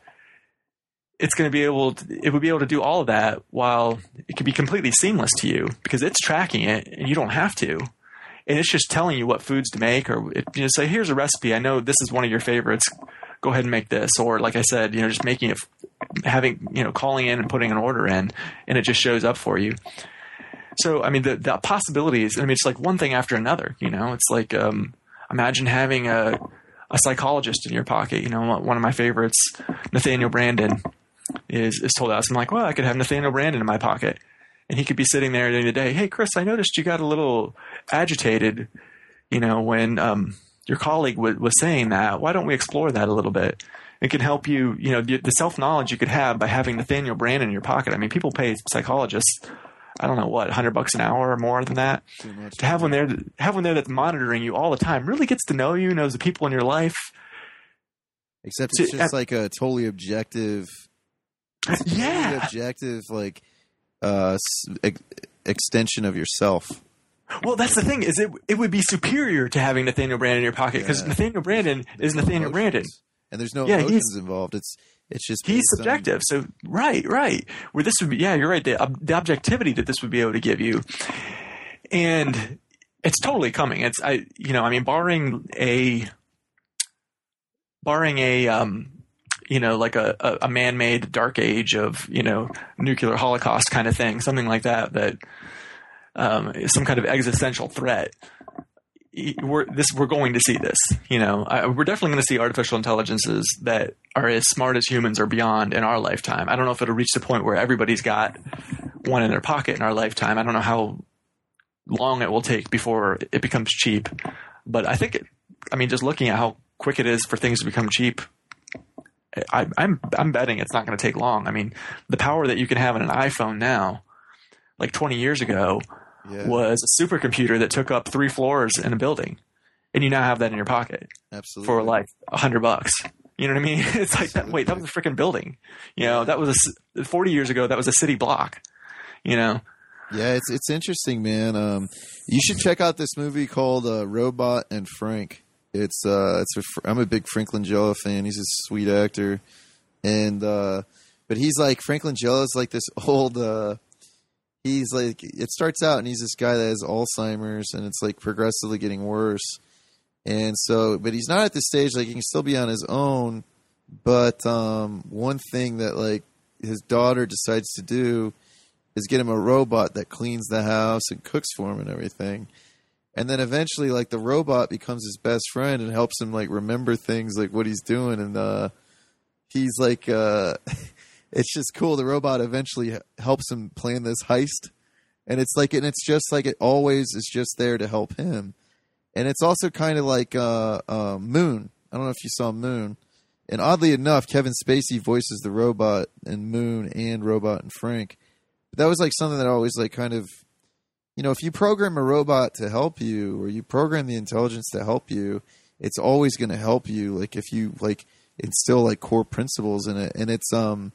It's going to be able to, it would be able to do all of that while it could be completely seamless to you because it's tracking it and you don't have to. And it's just telling you what foods to make or it, you know, say, here's a recipe. I know this is one of your favorites. Go ahead and make this. Or like I said, you know, just making it, having, you know, calling in and putting an order in and it just shows up for you. So, I mean, the, the possibilities, I mean, it's like one thing after another, you know, it's like, um, imagine having a, a psychologist in your pocket. You know, one of my favorites, Nathaniel Branden, is is told us. I'm like, well, I could have Nathaniel Branden in my pocket, and he could be sitting there during the day. Hey, Chris, I noticed you got a little agitated. You know, when um, your colleague w- was saying that. Why don't we explore that a little bit? It can help you. You know, the, the self knowledge you could have by having Nathaniel Branden in your pocket. I mean, people pay psychologists. I don't know what, hundred bucks an hour or more than that to have one there have one there that's monitoring you all the time really gets to know you knows the people in your life Except it's just uh, like a totally objective, yeah objective like uh ex- extension of yourself. well that's the thing is it it would be superior to having nathaniel branden in your pocket because Yeah. nathaniel branden is no nathaniel branden and there's no Yeah, he's- emotions involved. It's it's just he's based on- subjective so right right where this would be yeah you're right the, ob- the objectivity that this would be able to give you and it's totally coming. It's I you know I mean barring a barring a um you know like a, a, man-made dark age of you know nuclear holocaust kind of thing something like that that um, is some kind of existential threat. We're this we're going to see this you know. I, we're definitely going to see artificial intelligences that are as smart as humans or beyond in our lifetime. I don't know if it'll reach the point where everybody's got one in their pocket in our lifetime. I don't know how long it will take before it becomes cheap. But i think it, i mean just looking at how quick it is for things to become cheap I, I'm I'm betting it's not going to take long. I mean, the power that you can have in an iPhone now, like 20 years ago, Yeah. was a supercomputer that took up three floors in a building, and you now have that in your pocket Absolutely. for like a hundred bucks. You know what I mean? It's like that. Wait, that was a freaking building. You know, that was a c- 40 years ago. That was a city block. You know, Yeah, it's it's interesting, man. Um, you should check out this movie called uh, Robot and Frank. It's uh, it's a, I'm a big Franklin Langella fan. He's a sweet actor, and uh, but he's like Frank Langella's like this old. Uh, he's like it starts out and he's this guy that has Alzheimer's, and it's like progressively getting worse. And so, but he's not at the stage like he can still be on his own. But um, one thing that like his daughter decides to do is get him a robot that cleans the house and cooks for him and everything. And then eventually, like the robot becomes his best friend and helps him like remember things like what he's doing. And uh, he's like, uh, it's just cool. The robot eventually helps him plan this heist, and it's like, and it's just like it always is just there to help him. And it's also kind of like uh, uh, Moon. I don't know if you saw Moon. And oddly enough, Kevin Spacey voices the robot in Moon and Robot and Frank. But that was like something that always like kind of, you know, if you program a robot to help you or you program the intelligence to help you, it's always going to help you. Like if you like instill like core principles in it, and it's um,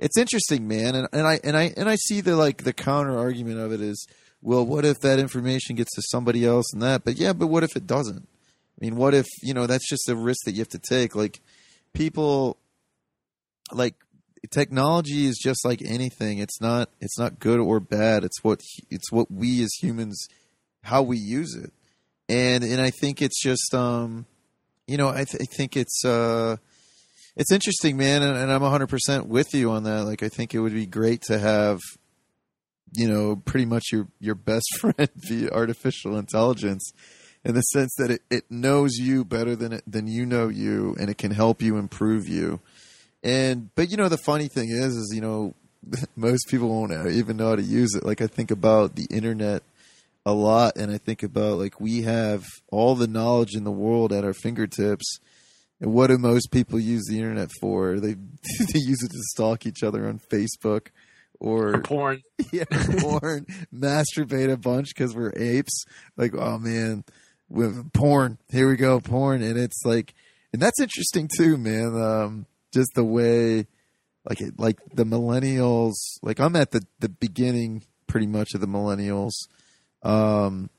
it's interesting, man. And and I and I and I see the like the counter argument of it is, well, what if that information gets to somebody else and that? But yeah, but what if it doesn't? I mean, what if you know that's just a risk that you have to take? Like people, like technology is just like anything. It's not it's not good or bad. It's what it's what we as humans how we use it. And and I think it's just um you know I, th- I think it's uh it's interesting man and, and I'm 100% with you on that. Like I think it would be great to have you know pretty much your your best friend be artificial intelligence in the sense that it, it knows you better than it, than you know you and it can help you improve you and but you know the funny thing is is you know most people won't even know how to use it like i think about the internet a lot and i think about like we have all the knowledge in the world at our fingertips and what do most people use the internet for they they use it to stalk each other on facebook or or porn. yeah, porn, masturbate a bunch because we're apes. Like, oh man, with porn. Here we go, porn, and it's like, and that's interesting too, man. Um, just the way, like, it, like the millennials. Like, I'm at the the beginning, pretty much of the millennials, um,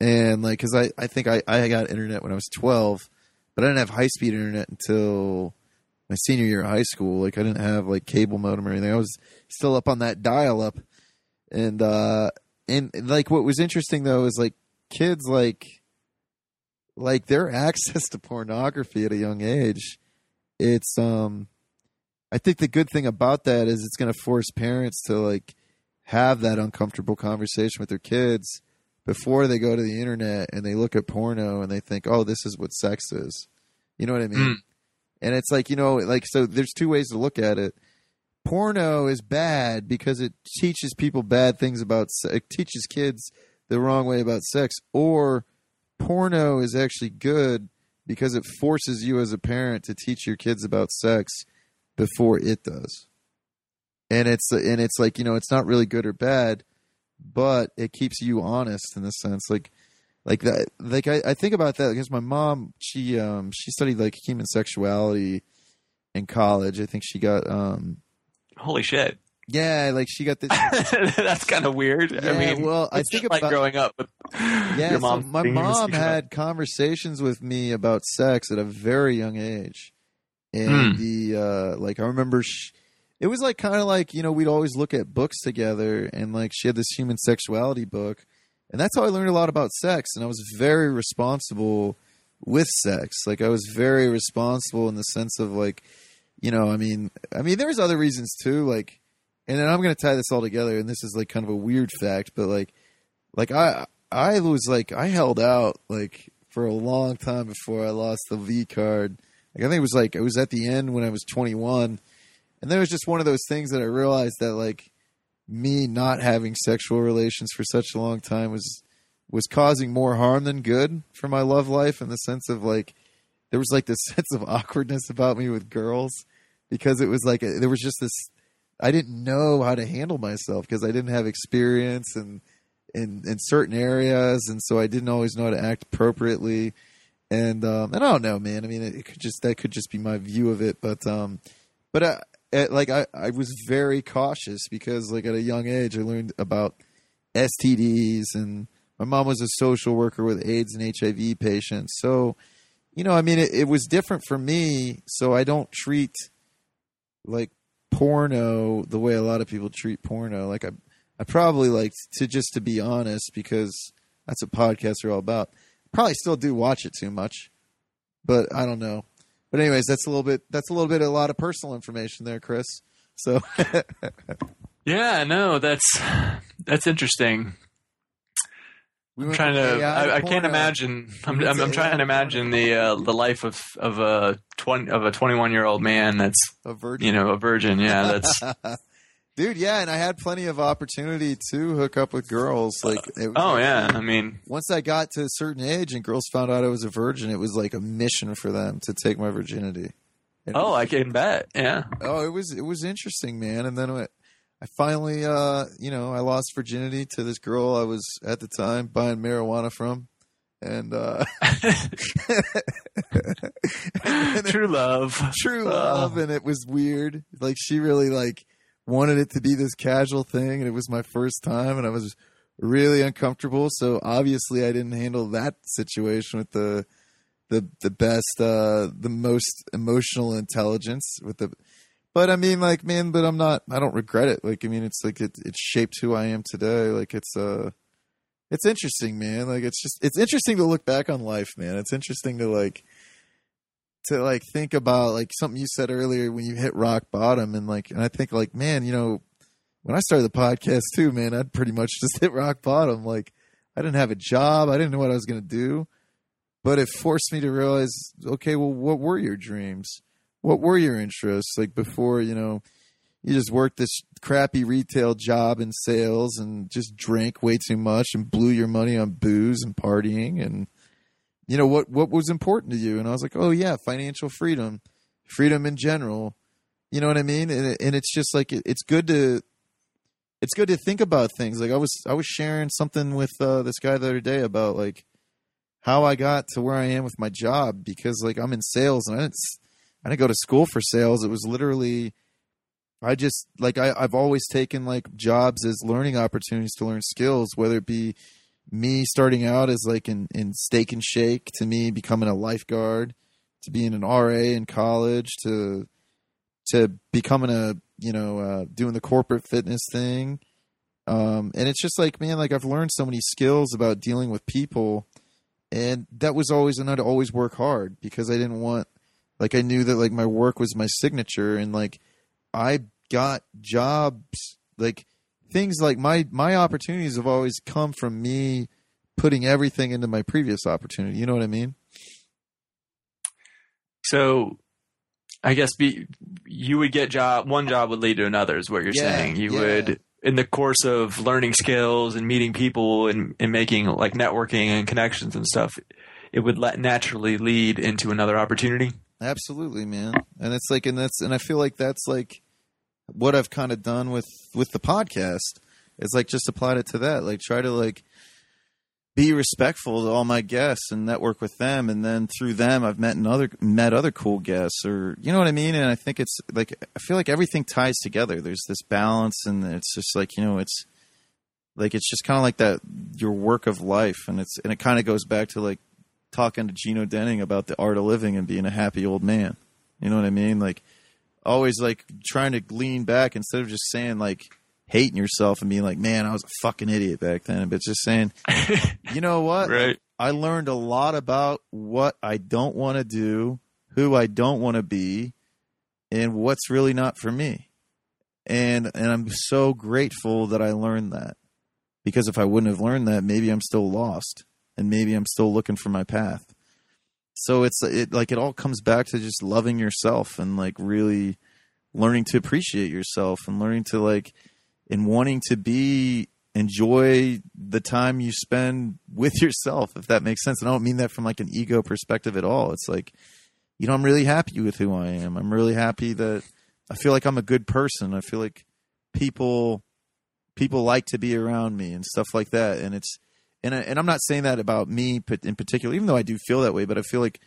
and like, cause I I think I I got internet when I was 12, but I didn't have high speed internet until my senior year of high school. Like I didn't have like cable modem or anything. I was still up on that dial up. And uh and like what was interesting though is like kids like like their access to pornography at a young age. It's um I think the good thing about that is it's going to force parents to like have that uncomfortable conversation with their kids before they go to the internet and they look at porno and they think, "Oh, this is what sex is." You know what I mean? Mm. And it's like, you know, like so there's two ways to look at it. Porno is bad because it teaches people bad things about se- it teaches kids the wrong way about sex or porno is actually good because it forces you as a parent to teach your kids about sex before it does. And it's and it's like, you know, it's not really good or bad, but it keeps you honest in the sense like like that like I, I think about that because my mom she um she studied like human sexuality in college. I think she got um Holy shit. Yeah, like she got this That's kind of weird. I mean, well, I think like about- growing up Yeah, so my mom had conversations with me about sex at a very young age, and Hmm. the uh, like I remember sh- it was like kind of like you know we'd always look at books together, and like she had this human sexuality book, and that's how I learned a lot about sex. And I was very responsible with sex. Like I was very responsible in the sense of like, you know, I mean, I mean, there's other reasons too. Like, and then I'm going to tie this all together. And this is like kind of a weird fact, but like, like I, I was like, I held out like for a long time before I lost the V card. Like I think it was like it was at the end when I was 21, and there was just one of those things that I realized that like me not having sexual relations for such a long time was was causing more harm than good for my love life in the sense of like there was like this sense of awkwardness about me with girls because it was like there was just this I didn't know how to handle myself because I didn't have experience and in in certain areas and so I didn't always know how to act appropriately and um and I don't know man I mean it, could just that could just be my view of it but um but I, it, like I, I was very cautious because like at a young age I learned about STDs and my mom was a social worker with AIDS and HIV patients. So, you know, I mean it, it was different for me, so I don't treat like porno the way a lot of people treat porno. Like I I probably like to just to be honest because that's what podcasts are all about. Probably still do watch it too much. But I don't know. But anyways, that's a little bit that's a little bit a lot of personal information there, Chris. So Yeah, no, that's that's interesting. We I'm trying to. I, I can't imagine. I'm, I'm, I'm trying to imagine the uh, the life of of a twenty of a 21 year old man that's a virgin. you know a virgin. Yeah, that's Dude, yeah, and I had plenty of opportunity to hook up with girls. Like, it was oh yeah. I mean, Once I got to a certain age and girls found out I was a virgin, it was like a mission for them to take my virginity. And- oh, I can bet. Yeah. oh, it was it was interesting, man. And then I, finally, uh, you know, I lost virginity to this girl I was at the time buying marijuana from, and uh, True love. true love, and it was weird. Like she really like wanted it to be this casual thing, and it was my first time, and I was really uncomfortable. So obviously, I didn't handle that situation with the the the best, uh, the most emotional intelligence with the. But I mean, like, man, but I'm not. I don't regret it. Like, I mean, it's like it it shaped who I am today. Like, it's uh it's interesting, man. Like, it's just it's interesting to look back on life, man. It's interesting to like to like think about like something you said earlier when you hit rock bottom and like and I think like man you know when I started the podcast too man I'd pretty much just hit rock bottom like I didn't have a job I didn't know what I was going to do but it forced me to realize okay well what were your dreams what were your interests? Like before you know you just worked this crappy retail job in sales and just drank way too much and blew your money on booze and partying and you know what what was important to you? And i was like oh yeah financial freedom freedom in general. You know what i mean? And, and it's just like it, it's good to it's good to think about things. Like i was i was sharing something with uh, this guy the other day about like how i got to where i am with my job because like i'm in sales and i didn't i didn't go to school for sales. It was literally i just like I, i've always taken like jobs as learning opportunities to learn skills whether it be me starting out as like in, in steak and shake to me becoming a lifeguard to being an RA in college to to becoming a you know uh, doing the corporate fitness thing. Um, and it's just like man like I've learned so many skills about dealing with people and that was always and I'd always work hard because I didn't want like I knew that like my work was my signature and like I got jobs like things like my my opportunities have always come from me putting everything into my previous opportunity. You know what I mean? So, I guess be you would get job one job would lead to another is what you're Yeah, saying. You yeah. would in the course of learning skills and meeting people and, and making like networking and connections and stuff, it would let naturally lead into another opportunity. Absolutely, man. And it's like and that's and I feel like that's like what I've kind of done with with the podcast. Is like just applied it to that. Like try to like be respectful to all my guests and network with them and then through them I've met another met other cool guests or you know what I mean and I think it's like I feel like everything ties together there's this balance and it's just like you know it's like it's just kind of like that your work of life and it's and it kind of goes back to like talking to Gene Odening about the art of living and being a happy old man you know what I mean like always like trying to lean back instead of just saying like hating yourself and being like, man, I was a fucking idiot back then. But just saying, you know what? right. I learned a lot about what I don't want to do, who I don't want to be, and what's really not for me. And and I'm so grateful that I learned that. Because if I wouldn't have learned that, maybe I'm still lost and maybe I'm still looking for my path. So it's it like it all comes back to just loving yourself and like really learning to appreciate yourself and learning to like and wanting to be enjoy the time you spend with yourself if that makes sense. And i don't mean that from like an ego perspective at all. It's like you know i'm really happy with who i am. I'm really happy that i feel like i'm a good person. I feel like people people like to be around me and stuff like that. And it's and I, and i'm not saying that about me in particular even though i do feel that way but i feel like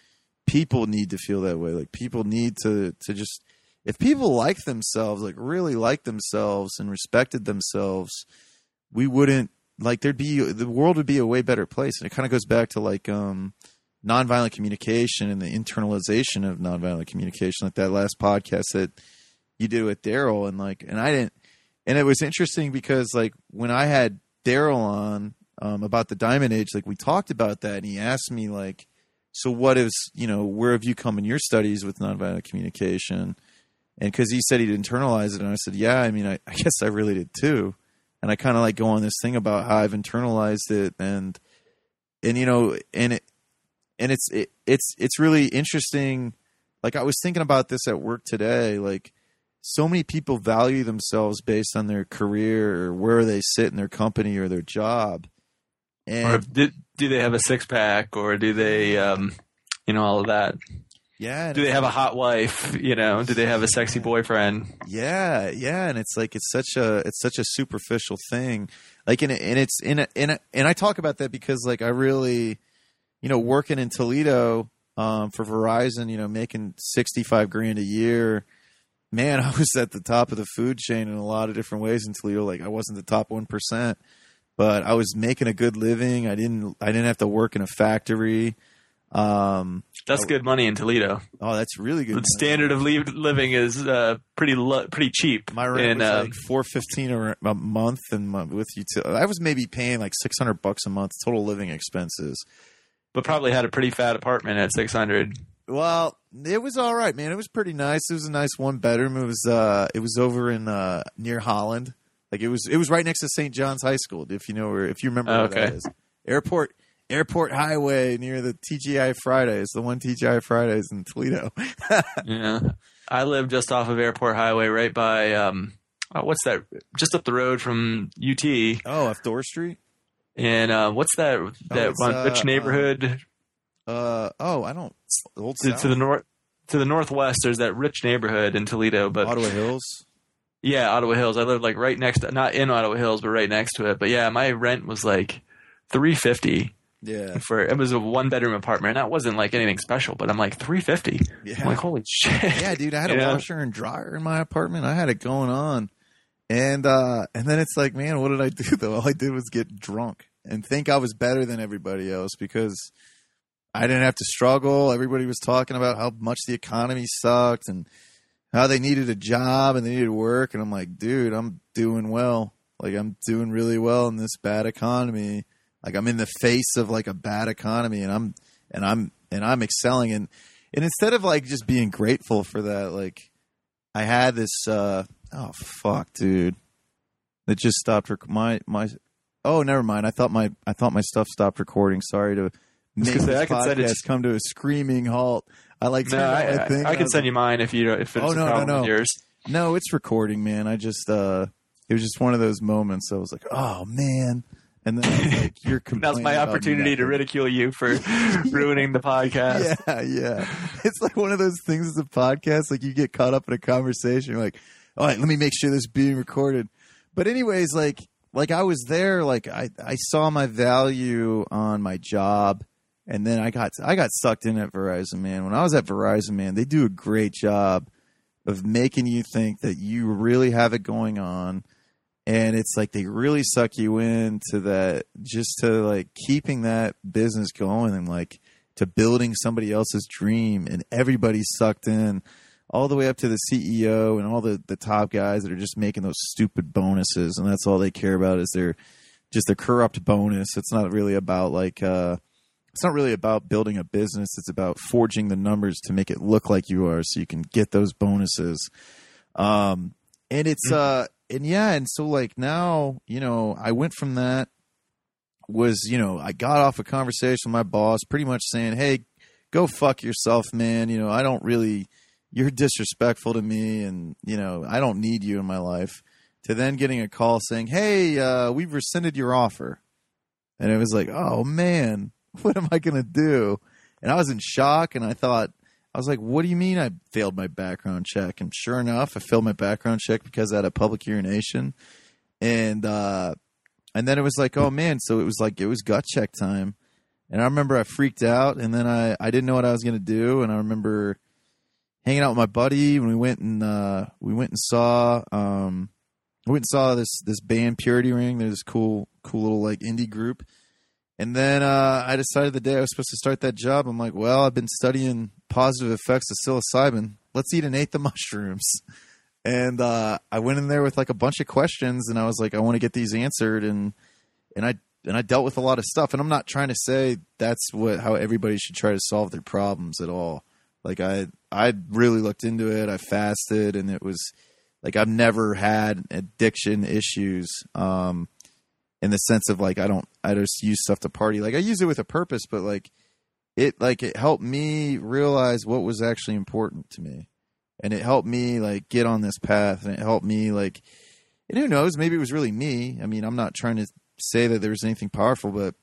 people need to feel that way. Like people need to to just if people like themselves like really like themselves and respected themselves we wouldn't like there'd be the world would be a way better place. And it kind of goes back to like um nonviolent communication and the internalization of nonviolent communication. Like that last podcast that you did with daryl and like and i didn't and it was interesting because like when i had daryl on um, about the diamond age like we talked about that and he asked me like so what is you know where have you come in your studies with nonviolent communication? And because he said he'd internalize it and i said yeah i mean i, I guess i really did too. And I kind of like go on this thing about how I've internalized it and and you know and it and it's it, it's it's really interesting. Like I was thinking about this at work today like so many people value themselves based on their career or where they sit in their company or their job and or do, do they have a six pack or do they um you know all of that yeah. Do they have a hot wife? You know, do they have a sexy boyfriend? Yeah, yeah, and it's like it's such a it's such a superficial thing. Like, and, and it's in a, in a, and I talk about that because like I really, you know, working in Toledo um, for Verizon, you know, making sixty five grand a year. Man, I was at the top of the food chain in a lot of different ways in Toledo. Like, I wasn't the top one percent, but I was making a good living. I didn't I didn't have to work in a factory. Um, that's good money in Toledo. Oh, that's really good. The money. standard of living is uh, pretty lo- pretty cheap. My rent in, was uh, like four fifteen a month, and with you, I was maybe paying like six hundred bucks a month total living expenses. But probably had a pretty fat apartment at six hundred. Well, it was all right, man. It was pretty nice. It was a nice one bedroom. It was uh, it was over in uh, near Holland. Like it was it was right next to St. John's High School. If you know where, if you remember where okay. that is, airport Airport Highway near the TGI Fridays, the one TGI Fridays in Toledo. yeah, I live just off of Airport Highway, right by um, oh, what's that? Just up the road from UT. Oh, off Dorr Street. And uh, what's that? That oh, uh, which neighborhood? Uh, oh, I don't. Old to, to, the north, to the northwest. There's that rich neighborhood in Toledo, but Ottawa Hills. Yeah, Ottawa Hills. I lived like right next, to, not in Ottawa Hills, but right next to it. But yeah, my rent was like three fifty yeah. For it was a one bedroom apartment. And that wasn't like anything special, but I'm like 350. Yeah. I'm like, holy shit. Yeah, dude. I had a washer and dryer in my apartment. I had it going on. And uh and then it's like, man, what did I do though? All I did was get drunk and think I was better than everybody else because I didn't have to struggle. Everybody was talking about how much the economy sucked and how they needed a job and they needed work and I'm like, dude, I'm doing well. Like I'm doing really well in this bad economy like I'm in the face of like a bad economy and I'm and I'm and I'm excelling and and instead of like just being grateful for that, like I had this uh oh fuck, dude. It just stopped rec- my my Oh, never mind. I thought my I thought my stuff stopped recording. Sorry to make this I podcast come to a screaming halt. I like no, I, I, I, I can send you mine if you if it's oh, no, no, no. yours. No, it's recording, man. I just uh it was just one of those moments. I was like, oh man, and then like, you're That's my opportunity to ridicule you for ruining the podcast. Yeah, yeah. It's like one of those things as a podcast, like you get caught up in a conversation, you're like, all right, let me make sure this is being recorded. But anyways, like like I was there, like I, I saw my value on my job and then I got I got sucked in at Verizon, man. When I was at Verizon, man, they do a great job of making you think that you really have it going on and it's like they really suck you into that just to like keeping that business going and like to building somebody else's dream and everybody's sucked in all the way up to the CEO and all the the top guys that are just making those stupid bonuses, and that's all they care about is their just a corrupt bonus. It's not really about like uh, it's not really about building a business. It's about forging the numbers to make it look like you are, so you can get those bonuses. Um, and it's uh, and yeah, and so like now, you know, I went from that was you know I got off a conversation with my boss, pretty much saying, "Hey, go fuck yourself, man. You know, I don't really." You're disrespectful to me, and you know I don't need you in my life to then getting a call saying, "Hey, uh, we've rescinded your offer," and it was like, "Oh man, what am I gonna do?" And I was in shock, and I thought, I was like, "What do you mean I failed my background check?" And sure enough, I failed my background check because I had a public urination, and uh, and then it was like, "Oh man!" So it was like it was gut check time, and I remember I freaked out, and then I I didn't know what I was gonna do, and I remember hanging out with my buddy when we went and uh, we went and saw um, I went and saw this this band Purity Ring. There's this cool cool little like indie group. And then uh, I decided the day I was supposed to start that job, I'm like, well, I've been studying positive effects of psilocybin. Let's eat an eighth of mushrooms. And uh, I went in there with like a bunch of questions, and I was like, I want to get these answered, and and I and I dealt with a lot of stuff. And I'm not trying to say that's what how everybody should try to solve their problems at all. Like I I really looked into it. I fasted, and it was like I've never had addiction issues. Um, in the sense of like I don't I just use stuff to party. Like I use it with a purpose, but like it like it helped me realize what was actually important to me. And it helped me like get on this path and it helped me like and who knows, maybe it was really me. I mean, I'm not trying to say that there was anything powerful, but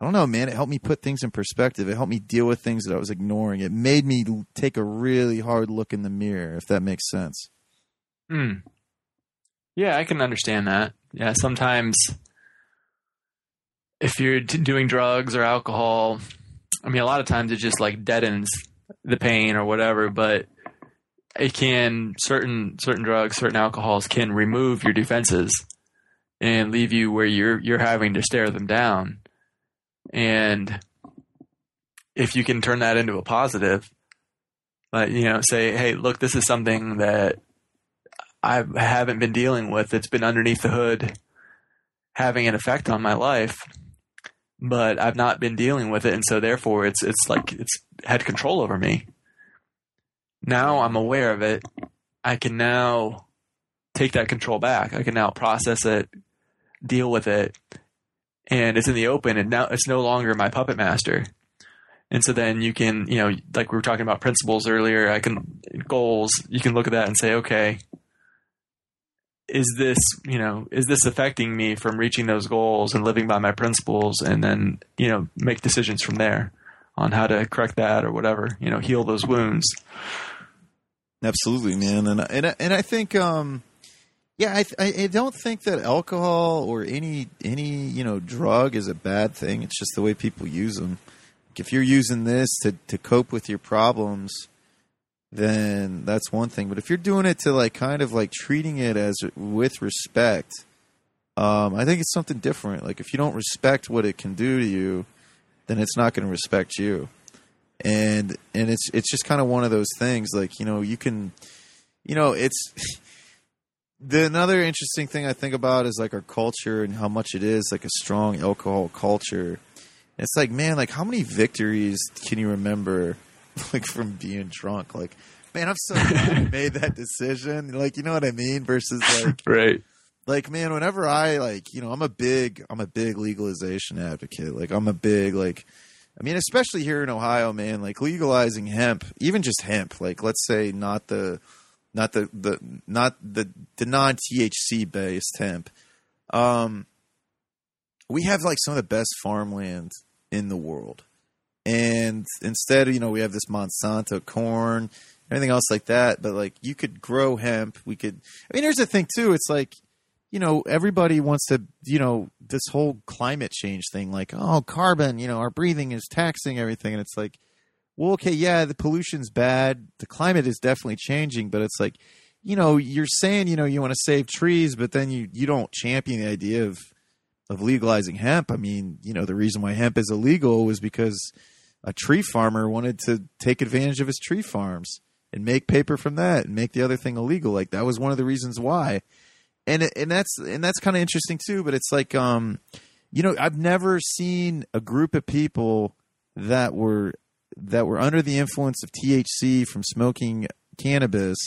I don't know, man. It helped me put things in perspective. It helped me deal with things that I was ignoring. It made me take a really hard look in the mirror, if that makes sense. Hmm. Yeah, I can understand that. Yeah, sometimes if you're t- doing drugs or alcohol, I mean, a lot of times it just like deadens the pain or whatever, but it can certain certain drugs, certain alcohols can remove your defenses and leave you where you're you're having to stare them down. And if you can turn that into a positive, like you know, say, hey, look, this is something that I haven't been dealing with. It's been underneath the hood, having an effect on my life but I've not been dealing with it, and so therefore it's it's like it's had control over me. Now I'm aware of it. I can now take that control back. I can now process it, deal with it, and it's in the open. And now it's no longer my puppet master. And so then you can, you know, like we were talking about principles earlier. I can goals. You can look at that and say, okay, is this you know is this affecting me from reaching those goals and living by my principles and then you know make decisions from there on how to correct that or whatever you know heal those wounds? Absolutely man. And and and I think um yeah I I don't think that alcohol or any any you know drug is a bad thing. It's just the way people use them if you're using this to to cope with your problems then that's one thing. But if you're doing it to like kind of like treating it as with respect, um, I think it's something different. Like if you don't respect what it can do to you, then it's not going to respect you. And and it's it's just kind of one of those things. Like you know you can, you know it's. the another interesting thing I think about is like our culture and how much it is like a strong alcohol culture. It's like, man, like how many victories can you remember like from being drunk. Like, man, I'm so glad I made that decision. Like, you know what I mean? Versus like, right. Like, man, whenever I like, you know, I'm a big, I'm a big legalization advocate. Like, I'm a big like, I mean, especially here in Ohio, man. Like legalizing hemp, even just hemp. Like, let's say not the, not the the not the the non THC based hemp. Um, we have like some of the best farmland in the world and instead, you know, we have this Monsanto corn, everything else like that. But like, you could grow hemp. We could. I mean, here's the thing too. It's like, you know, everybody wants to, you know, this whole climate change thing. Like, oh, carbon. You know, our breathing is taxing everything, and it's like, well, okay, yeah, the pollution's bad. The climate is definitely changing, but it's like, you know, you're saying, you know, you want to save trees, but then you you don't champion the idea of of legalizing hemp. I mean, you know, the reason why hemp is illegal was because a tree farmer wanted to take advantage of his tree farms and make paper from that and make the other thing illegal. Like that was one of the reasons why. And and that's and that's kind of interesting too. But it's like um, you know, I've never seen a group of people that were that were under the influence of THC from smoking cannabis.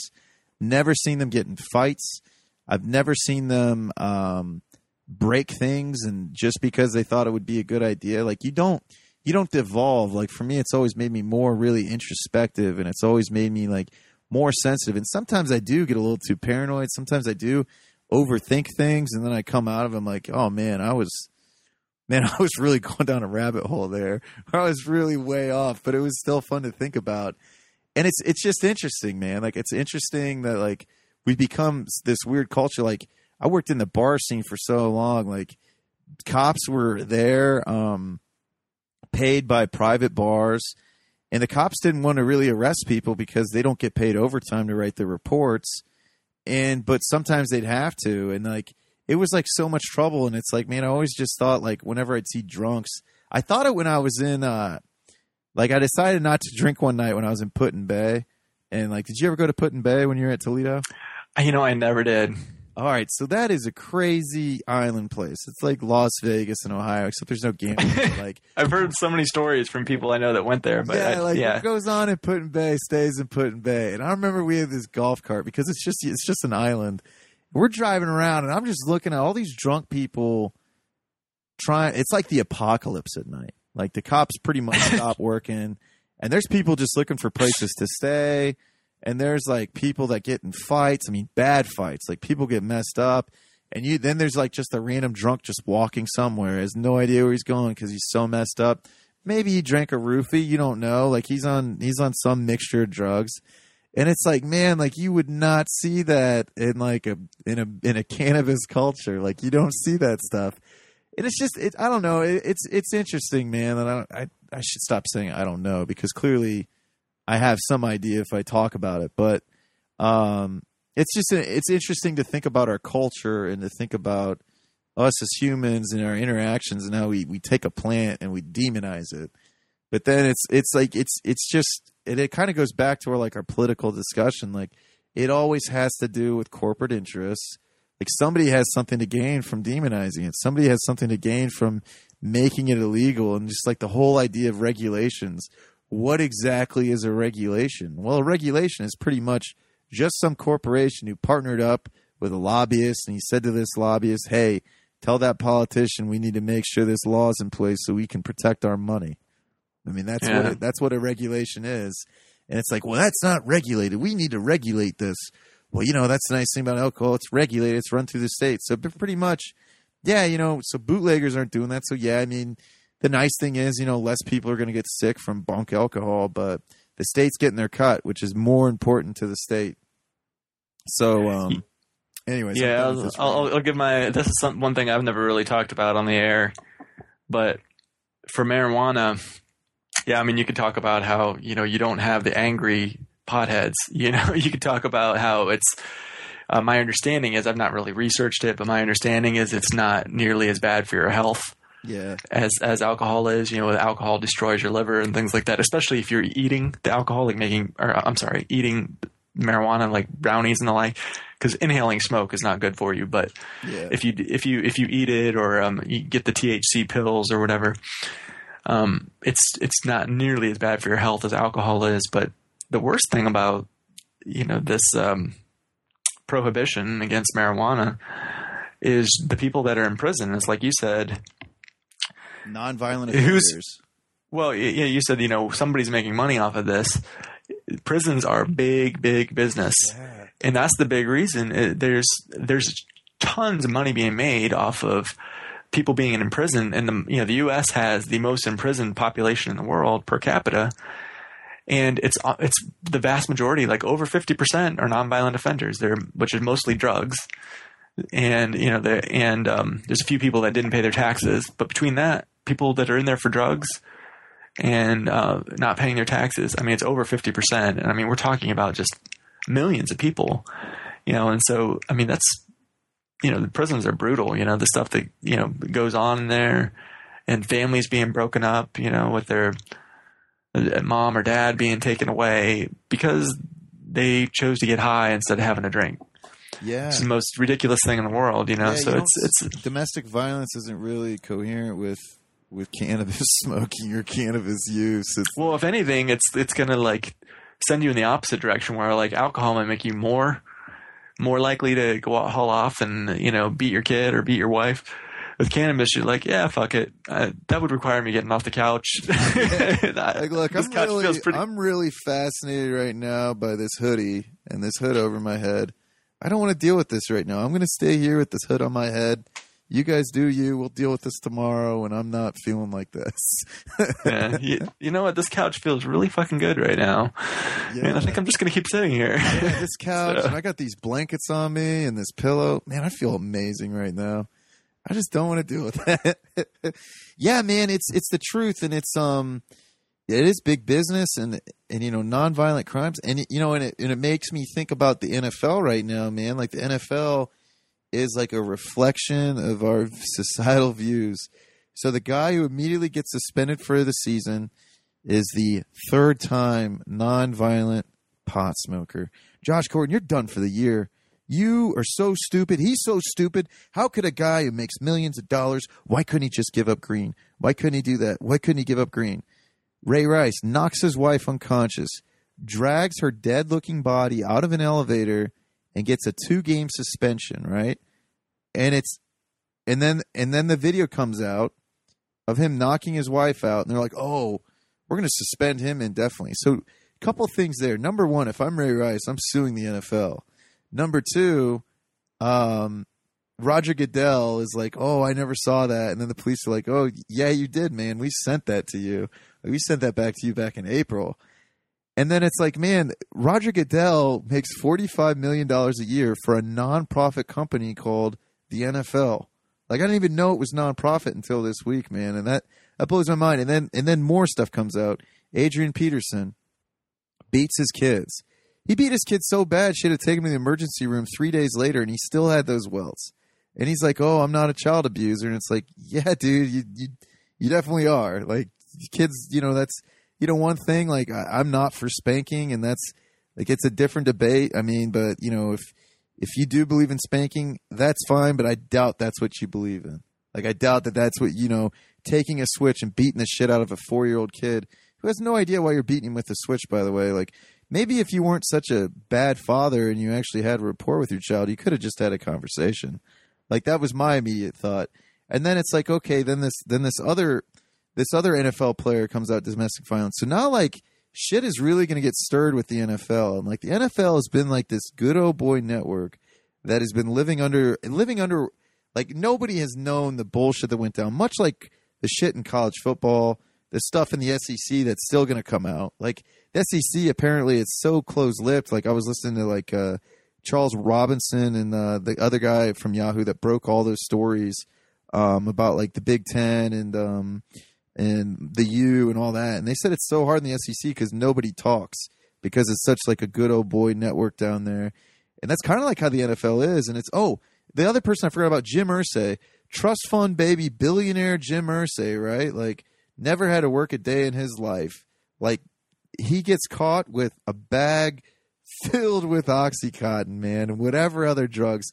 Never seen them get in fights. I've never seen them um, break things, and just because they thought it would be a good idea, like you don't you don't devolve. Like for me, it's always made me more really introspective, and it's always made me like more sensitive. And sometimes I do get a little too paranoid. Sometimes I do overthink things, and then I come out of them like, oh man, I was man, I was really going down a rabbit hole there. I was really way off, but it was still fun to think about. And it's it's just interesting, man. Like it's interesting that like we become this weird culture. Like I worked in the bar scene for so long. Like cops were there, um, paid by private bars, and the cops didn't want to really arrest people because they don't get paid overtime to write the reports. And but sometimes they'd have to, and like it was like so much trouble. And it's like man i always just thought like whenever i'd see drunks i thought it when i was in uh like i decided not to drink one night when i was in Put-in-Bay and like did you ever go to Put-in-Bay when you were at toledo? You know i never did all right so that is a crazy island place it's like las vegas in ohio except there's no gambling like i've heard so many stories from people i know that went there but yeah I, like yeah. what goes on in Put-in-Bay stays in Put-in-Bay and i remember we had this golf cart because it's just it's just an island we're driving around and I'm just looking at all these drunk people trying it's like the apocalypse at night. Like the cops pretty much stop working and there's people just looking for places to stay and there's like people that get in fights, I mean bad fights. Like people get messed up and you then there's like just a random drunk just walking somewhere, has no idea where he's going cuz he's so messed up. Maybe he drank a roofie, you don't know. Like he's on he's on some mixture of drugs and it's like man like you would not see that in like a in a in a cannabis culture like you don't see that stuff and it's just it, i don't know it, it's it's interesting man and I, I i should stop saying i don't know because clearly i have some idea if i talk about it but um it's just it's interesting to think about our culture and to think about us as humans and our interactions and how we we take a plant and we demonize it but then it's it's like it's it's just it, it kind of goes back to our like our political discussion. Like it always has to do with corporate interests. Like somebody has something to gain from demonizing it. Somebody has something to gain from making it illegal, and just like the whole idea of regulations. What exactly is a regulation? Well, a regulation is pretty much just some corporation who partnered up with a lobbyist and he said to this lobbyist, "Hey, tell that politician we need to make sure this law is in place so we can protect our money." I mean, that's Yeah. what it, that's what a regulation is. And it's like, well, that's not regulated. We need to regulate this. Well, you know, that's the nice thing about alcohol. It's regulated. It's run through the state. So pretty much, yeah, you know, so bootleggers aren't doing that. So yeah, I mean, the nice thing is, you know, less people are going to get sick from bunk alcohol, but the state's getting their cut, which is more important to the state. So, um, anyways, yeah, I'll, I'll. I'll give my. This is some, one thing I've never really talked about on the air, but for marijuana, yeah, I mean, you could talk about how you know you don't have the angry potheads. You know, you could talk about how it's. Uh, my understanding is I've not really researched it, but my understanding is it's not nearly as bad for your health yeah, as as alcohol is. You know, alcohol destroys your liver and things like that. Especially if you're eating the alcohol, like making, or I'm sorry, eating marijuana, like brownies and the like. Because inhaling smoke is not good for you. But yeah, if you if you if you eat it or um, you get the THC pills or whatever, um, it's it's not nearly as bad for your health as alcohol is. But the worst thing about you know this um, prohibition against marijuana is the people that are in prison. It's like you said, nonviolent offenders. Well, yeah, you said you know somebody's making money off of this. Prisons are big, big business, and that's the big reason. Uh, There's there's tons of money being made off of people being in prison, and the you know the U.S. has the most imprisoned population in the world per capita, and it's uh, it's the vast majority, like over fifty percent, are nonviolent offenders. They're which is mostly drugs, and you know and um, there's a few people that didn't pay their taxes, but between that, people that are in there for drugs and uh, not paying their taxes. I mean, it's over 50%. And I mean, we're talking about just millions of people, you know, and so, I mean, that's, you know, the prisons are brutal, you know, the stuff that, you know, goes on in there and families being broken up, you know, with their uh, mom or dad being taken away because they chose to get high instead of having a drink. Yeah. It's the most ridiculous thing in the world, you know. Yeah, so you it's it's domestic violence isn't really coherent with with cannabis smoking or cannabis use. It's well, if anything, it's it's gonna like send you in the opposite direction, where like alcohol might make you more more likely to go out, haul off and you know beat your kid or beat your wife. With cannabis, you're like, yeah, fuck it. Uh, that would require me getting off the couch. like, look, I'm couch really, pretty. I'm really fascinated right now by this hoodie and this hood over my head. I don't want to deal with this right now. I'm going to stay here with this hood on my head. You guys do you. We'll deal with this tomorrow when I'm not feeling like this. yeah, you, you know what? This couch feels really fucking good right now. Yeah. And I think I'm just gonna keep sitting here. Yeah, this couch, So- and I got these blankets on me and this pillow. Man, I feel amazing right now. I just don't want to deal with that. yeah, man, it's it's the truth, and it's um, it is big business, and and you know, nonviolent crimes, and you know, and it and it makes me think about the NFL right now, man. Like the NFL is like a reflection of our societal views. So the guy who immediately gets suspended for the season is the third time nonviolent pot smoker. Josh Gordon, you're done for the year. You are so stupid. He's so stupid. How could a guy who makes millions of dollars, why couldn't he just give up green? Why couldn't he do that? Why couldn't he give up green? Ray Rice knocks his wife unconscious, drags her dead looking body out of an elevator, and gets a two game suspension, right? And it's and then and then the video comes out of him knocking his wife out, and they're like, "Oh, we're going to suspend him indefinitely." So, a couple things there. Number one, if I'm Ray Rice, I'm suing the NFL. Number two, um, Roger Goodell is like, "Oh, I never saw that," and then the police are like, "Oh, yeah, you did, man. We sent that to you. We sent that back to you back in April." And then it's like, man, Roger Goodell makes forty-five million dollars a year for a non-profit company called the NFL. Like I didn't even know it was nonprofit until this week, man, and that that blows my mind. And then and then more stuff comes out. Adrian Peterson beats his kids. He beat his kids so bad, she had to take him to the emergency room three days later, and he still had those welts. And he's like, "Oh, I'm not a child abuser," and it's like, "Yeah, dude, you you, you definitely are." Like kids, you know, that's you know one thing. Like I, I'm not for spanking, and that's like it's a different debate. I mean, but you know, if if you do believe in spanking, that's fine, but I doubt that's what you believe in. Like I doubt that that's what you know, taking a switch and beating the shit out of a four year old kid who has no idea why you're beating him with a switch. By the way, like maybe if you weren't such a bad father and you actually had rapport with your child, you could have just had a conversation. Like that was my immediate thought. And then it's like, okay, then this then this other this other NFL player comes out domestic violence. So now like shit is really going to get stirred with the NFL. And like the NFL has been like this good old boy network that has been living under living under like nobody has known the bullshit that went down. Much like the shit in college football, the stuff in the SEC that's still going to come out. Like the SEC apparently it's so close-lipped. Like I was listening to like uh Charles Robinson and uh, the other guy from Yahoo that broke all those stories um, about like the Big Ten and um, and the U and all that. And they said it's so hard in the SEC because nobody talks because it's such like a good old boy network down there. And that's kind of like how the NFL is. And it's oh, the other person I forgot about, Jim Irsay, trust fund baby, billionaire Jim Irsay, right? Like never had to work a day in his life. Like he gets caught with a bag filled with oxycontin, man, and whatever other drugs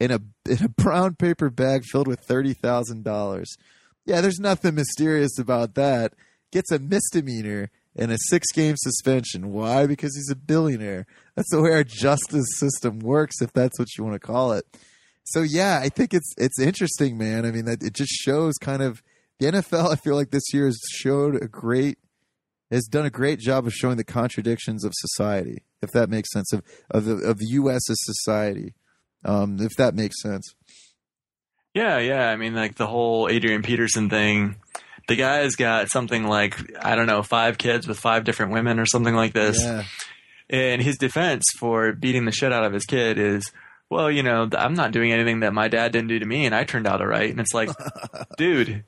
in a in a brown paper bag filled with thirty thousand dollars. Yeah, there's nothing mysterious about that. Gets a misdemeanor and a six game suspension. Why? Because he's a billionaire. That's the way our justice system works, if that's what you want to call it. So yeah, I think it's it's interesting, man. I mean, it just shows kind of the NFL. I feel like this year has showed a great has done a great job of showing the contradictions of society, if that makes sense of of the, of the U.S. as society, um, if that makes sense. Yeah, yeah. I mean, like the whole Adrian Peterson thing. The guy's got something like I don't know, five kids with five different women or something like this. Yeah, And his defense for beating the shit out of his kid is, well, you know, I'm not doing anything that my dad didn't do to me, and I turned out all right. And it's like, dude,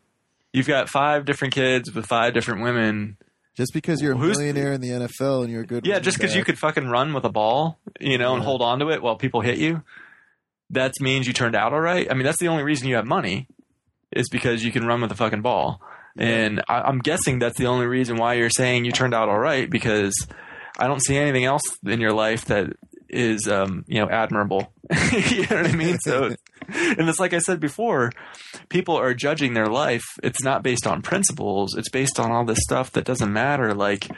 you've got five different kids with five different women. Just because you're a Who's- millionaire in the NFL and you're a good Yeah, just because you could fucking run with a ball, you know, and hold on to it while people hit you, that means you turned out all right. I mean, that's the only reason you have money is because you can run with a fucking ball. And I, I'm guessing that's the only reason why you're saying you turned out all right because I don't see anything else in your life that is um, you know admirable. you know what I mean? So, and it's like I said before, people are judging their life. It's not based on principles. It's based on all this stuff that doesn't matter. Like,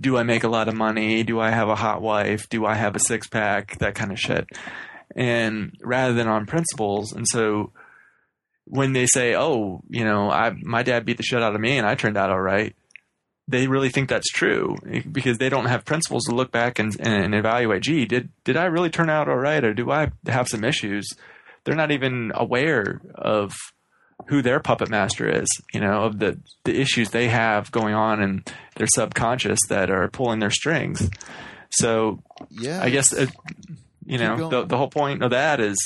do I make a lot of money? Do I have a hot wife? Do I have a six pack? That kind of shit. And rather than on principles, and so when they say, "Oh, you know, I my dad beat the shit out of me and I turned out all right," they really think that's true because they don't have principles to look back and, and evaluate. Gee, did did I really turn out all right, or do I have some issues? They're not even aware of who their puppet master is. You know, of the the issues they have going on in their subconscious that are pulling their strings. So, Yeah, I guess it, you know going. the the whole point of that is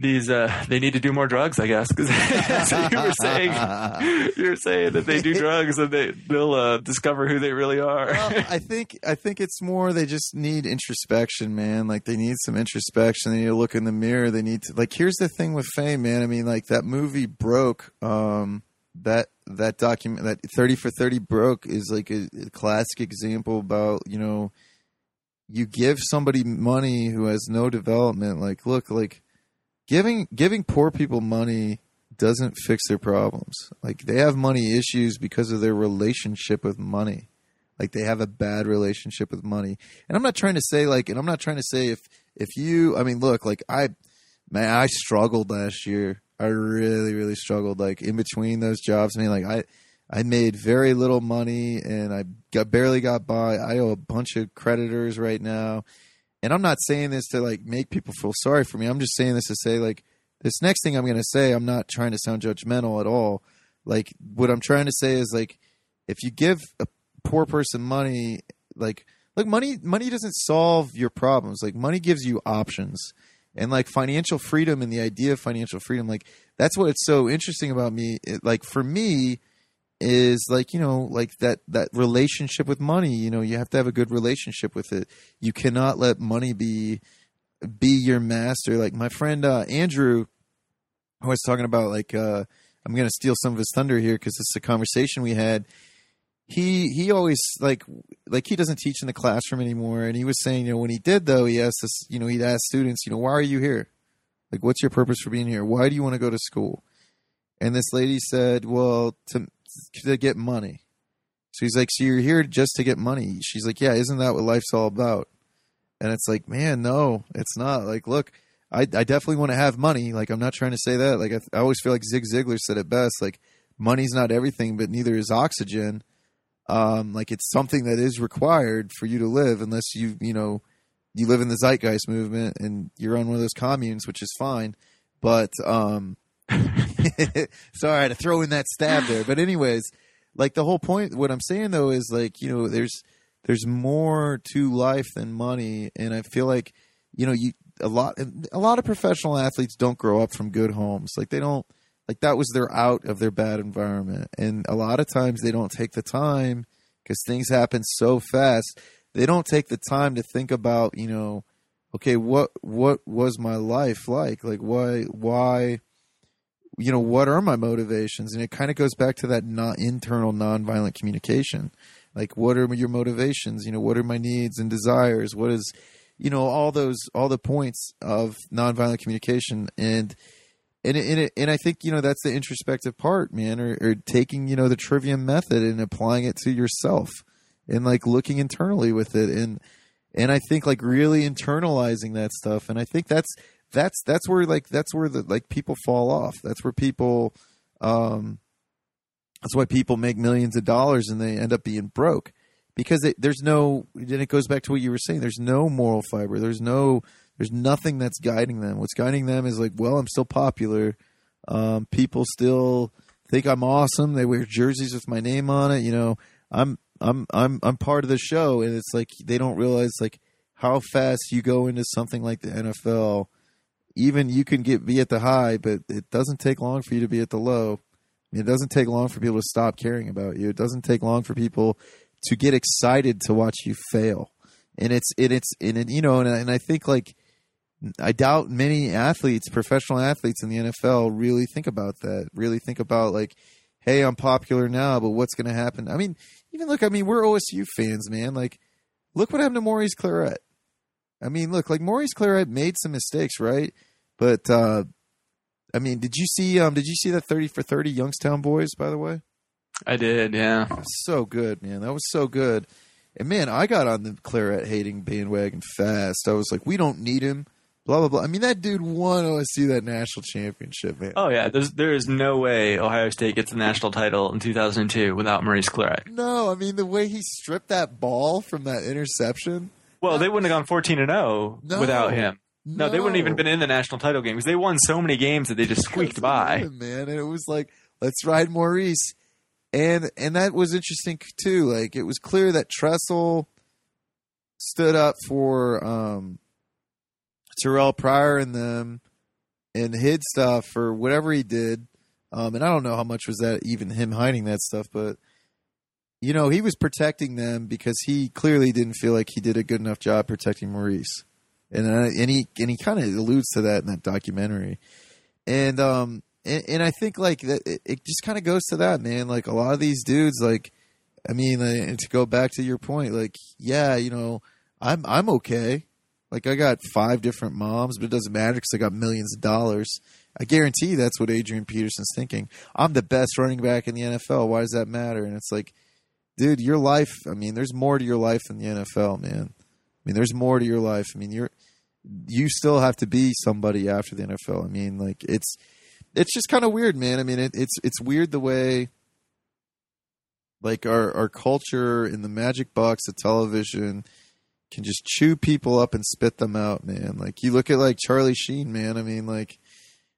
these uh they need to do more drugs i guess because you were saying you were saying that they do drugs and they they'll uh, discover who they really are well, I think I think it's more they just need introspection, man. Like they need some introspection. They need to look in the mirror. They need to like. Here's the thing with fame, man. I mean, like that movie broke. Um, that that document that thirty for thirty broke is like a, a classic example about you know you give somebody money who has no development. Like, look, like giving giving poor people money doesn't fix their problems. Like they have money issues because of their relationship with money. Like they have a bad relationship with money. And I'm not trying to say like and I'm not trying to say if if you I mean look, like I man, I struggled last year. I really, really struggled like in between those jobs. I mean like I I made very little money and I got barely got by. I owe a bunch of creditors right now. And I'm not saying this to like make people feel sorry for me. I'm just saying this to say like this next thing I'm going to say, I'm not trying to sound judgmental at all. Like what I'm trying to say is like if you give a poor person money, like look, money money doesn't solve your problems. Like money gives you options. And like financial freedom and the idea of financial freedom, like that's what it's so interesting about me. It, like for me, is like you know like that that relationship with money you know you have to have a good relationship with it. You cannot let money be be your master. Like my friend uh andrew who was talking about like uh i'm gonna steal some of his thunder here because it's a conversation we had. He he always like like he doesn't teach in the classroom anymore and he was saying you know when he did though he asked us you know he'd ask students you know why are you here? Like what's your purpose for being here? Why do you want to go to school? And this lady said well to to get money. So he's like, So you're here just to get money? She's like, Yeah, isn't that what life's all about? And it's like, Man, no, it's not. Like, look, I, I definitely want to have money. Like, I'm not trying to say that. Like, I, I always feel like Zig Ziglar said it best. Like, money's not everything, but neither is oxygen. Um, like, it's something that is required for you to live, unless you, you know, you live in the zeitgeist movement and you're on one of those communes, which is fine. But, um, Sorry, I had to throw in that stab there. But anyways, like the whole point, what I'm saying though is like you know there's there's more to life than money, and I feel like you know you a lot a lot of professional athletes don't grow up from good homes. Like they don't like that was their out of their bad environment, and a lot of times they don't take the time because things happen so fast. They don't take the time to think about you know okay what what was my life like like why why you know what are my motivations? And it kind of goes back to that not internal nonviolent communication. Like what are your motivations? You know what are my needs and desires? What is you know all those all the points of nonviolent communication. And and it, and, it, and I think you know that's the introspective part, man, or, or taking you know the trivium method and applying it to yourself, and like looking internally with it, and and I think like really internalizing that stuff, and I think that's that's that's where like that's where the like people fall off. That's where people um that's why people make millions of dollars and they end up being broke. Because it, there's no then it goes back to what you were saying. There's no moral fiber. There's no there's nothing that's guiding them. What's guiding them is like well i'm still popular. Um, people still think i'm awesome. They wear jerseys with my name on it you know. I'm i'm i'm i'm part of the show and it's like they don't realize like how fast you go into something like the nfl even you can get be at the high, but it doesn't take long for you to be at the low. It doesn't take long for people to stop caring about you. It doesn't take long for people to get excited to watch you fail. And it's and it's and it, you know and, and I think like I doubt many athletes, professional athletes in the NFL, really think about that. Really think about like, hey, I'm popular now, but what's going to happen? I mean, even look. I mean, we're OSU fans, man. Like, look what happened to Maurice Clarett. I mean, look, like Maurice Clarett made some mistakes, right? But uh I mean, did you see um did you see that 30 for 30 Youngstown boys by the way? I did, yeah. So good, man. That was so good. And man, I got on the Clarett hating bandwagon fast. I was like, we don't need him. Blah blah blah. I mean, that dude won OSU that national championship, man. Oh yeah, there's there is no way Ohio State gets the national title in 2002 without Maurice Clarett. No, I mean the way he stripped that ball from that interception. Well, they wouldn't have gone 14 and 0 No. without him. No, they wouldn't even been in the national title game because they won so many games that they just squeaked by. him, man. And it was like, let's ride Maurice. And and that was interesting too. Like it was clear that Tressel stood up for um Terrelle Pryor and them and hid stuff or whatever he did. Um and I don't know how much was that even him hiding that stuff, but you know, he was protecting them because he clearly didn't feel like he did a good enough job protecting Maurice. And uh, and he and he kind of alludes to that in that documentary. And um and, and I think like that it, it just kind of goes to that man. Like a lot of these dudes, like I mean, uh, and to go back to your point, like yeah, you know, I'm I'm okay. Like I got five different moms, but it doesn't matter because I got millions of dollars. I guarantee that's what Adrian Peterson's thinking. I'm the best running back in the NFL. Why does that matter? And it's like, dude, your life. I mean, there's more to your life than the NFL, man. I mean, there's more to your life. I mean, you're you still have to be somebody after the NFL. I mean, like it's it's just kind of weird, man. I mean, it, it's it's weird the way like our our culture in the magic box of television can just chew people up and spit them out, man. Like you look at like Charlie Sheen, man. I mean, like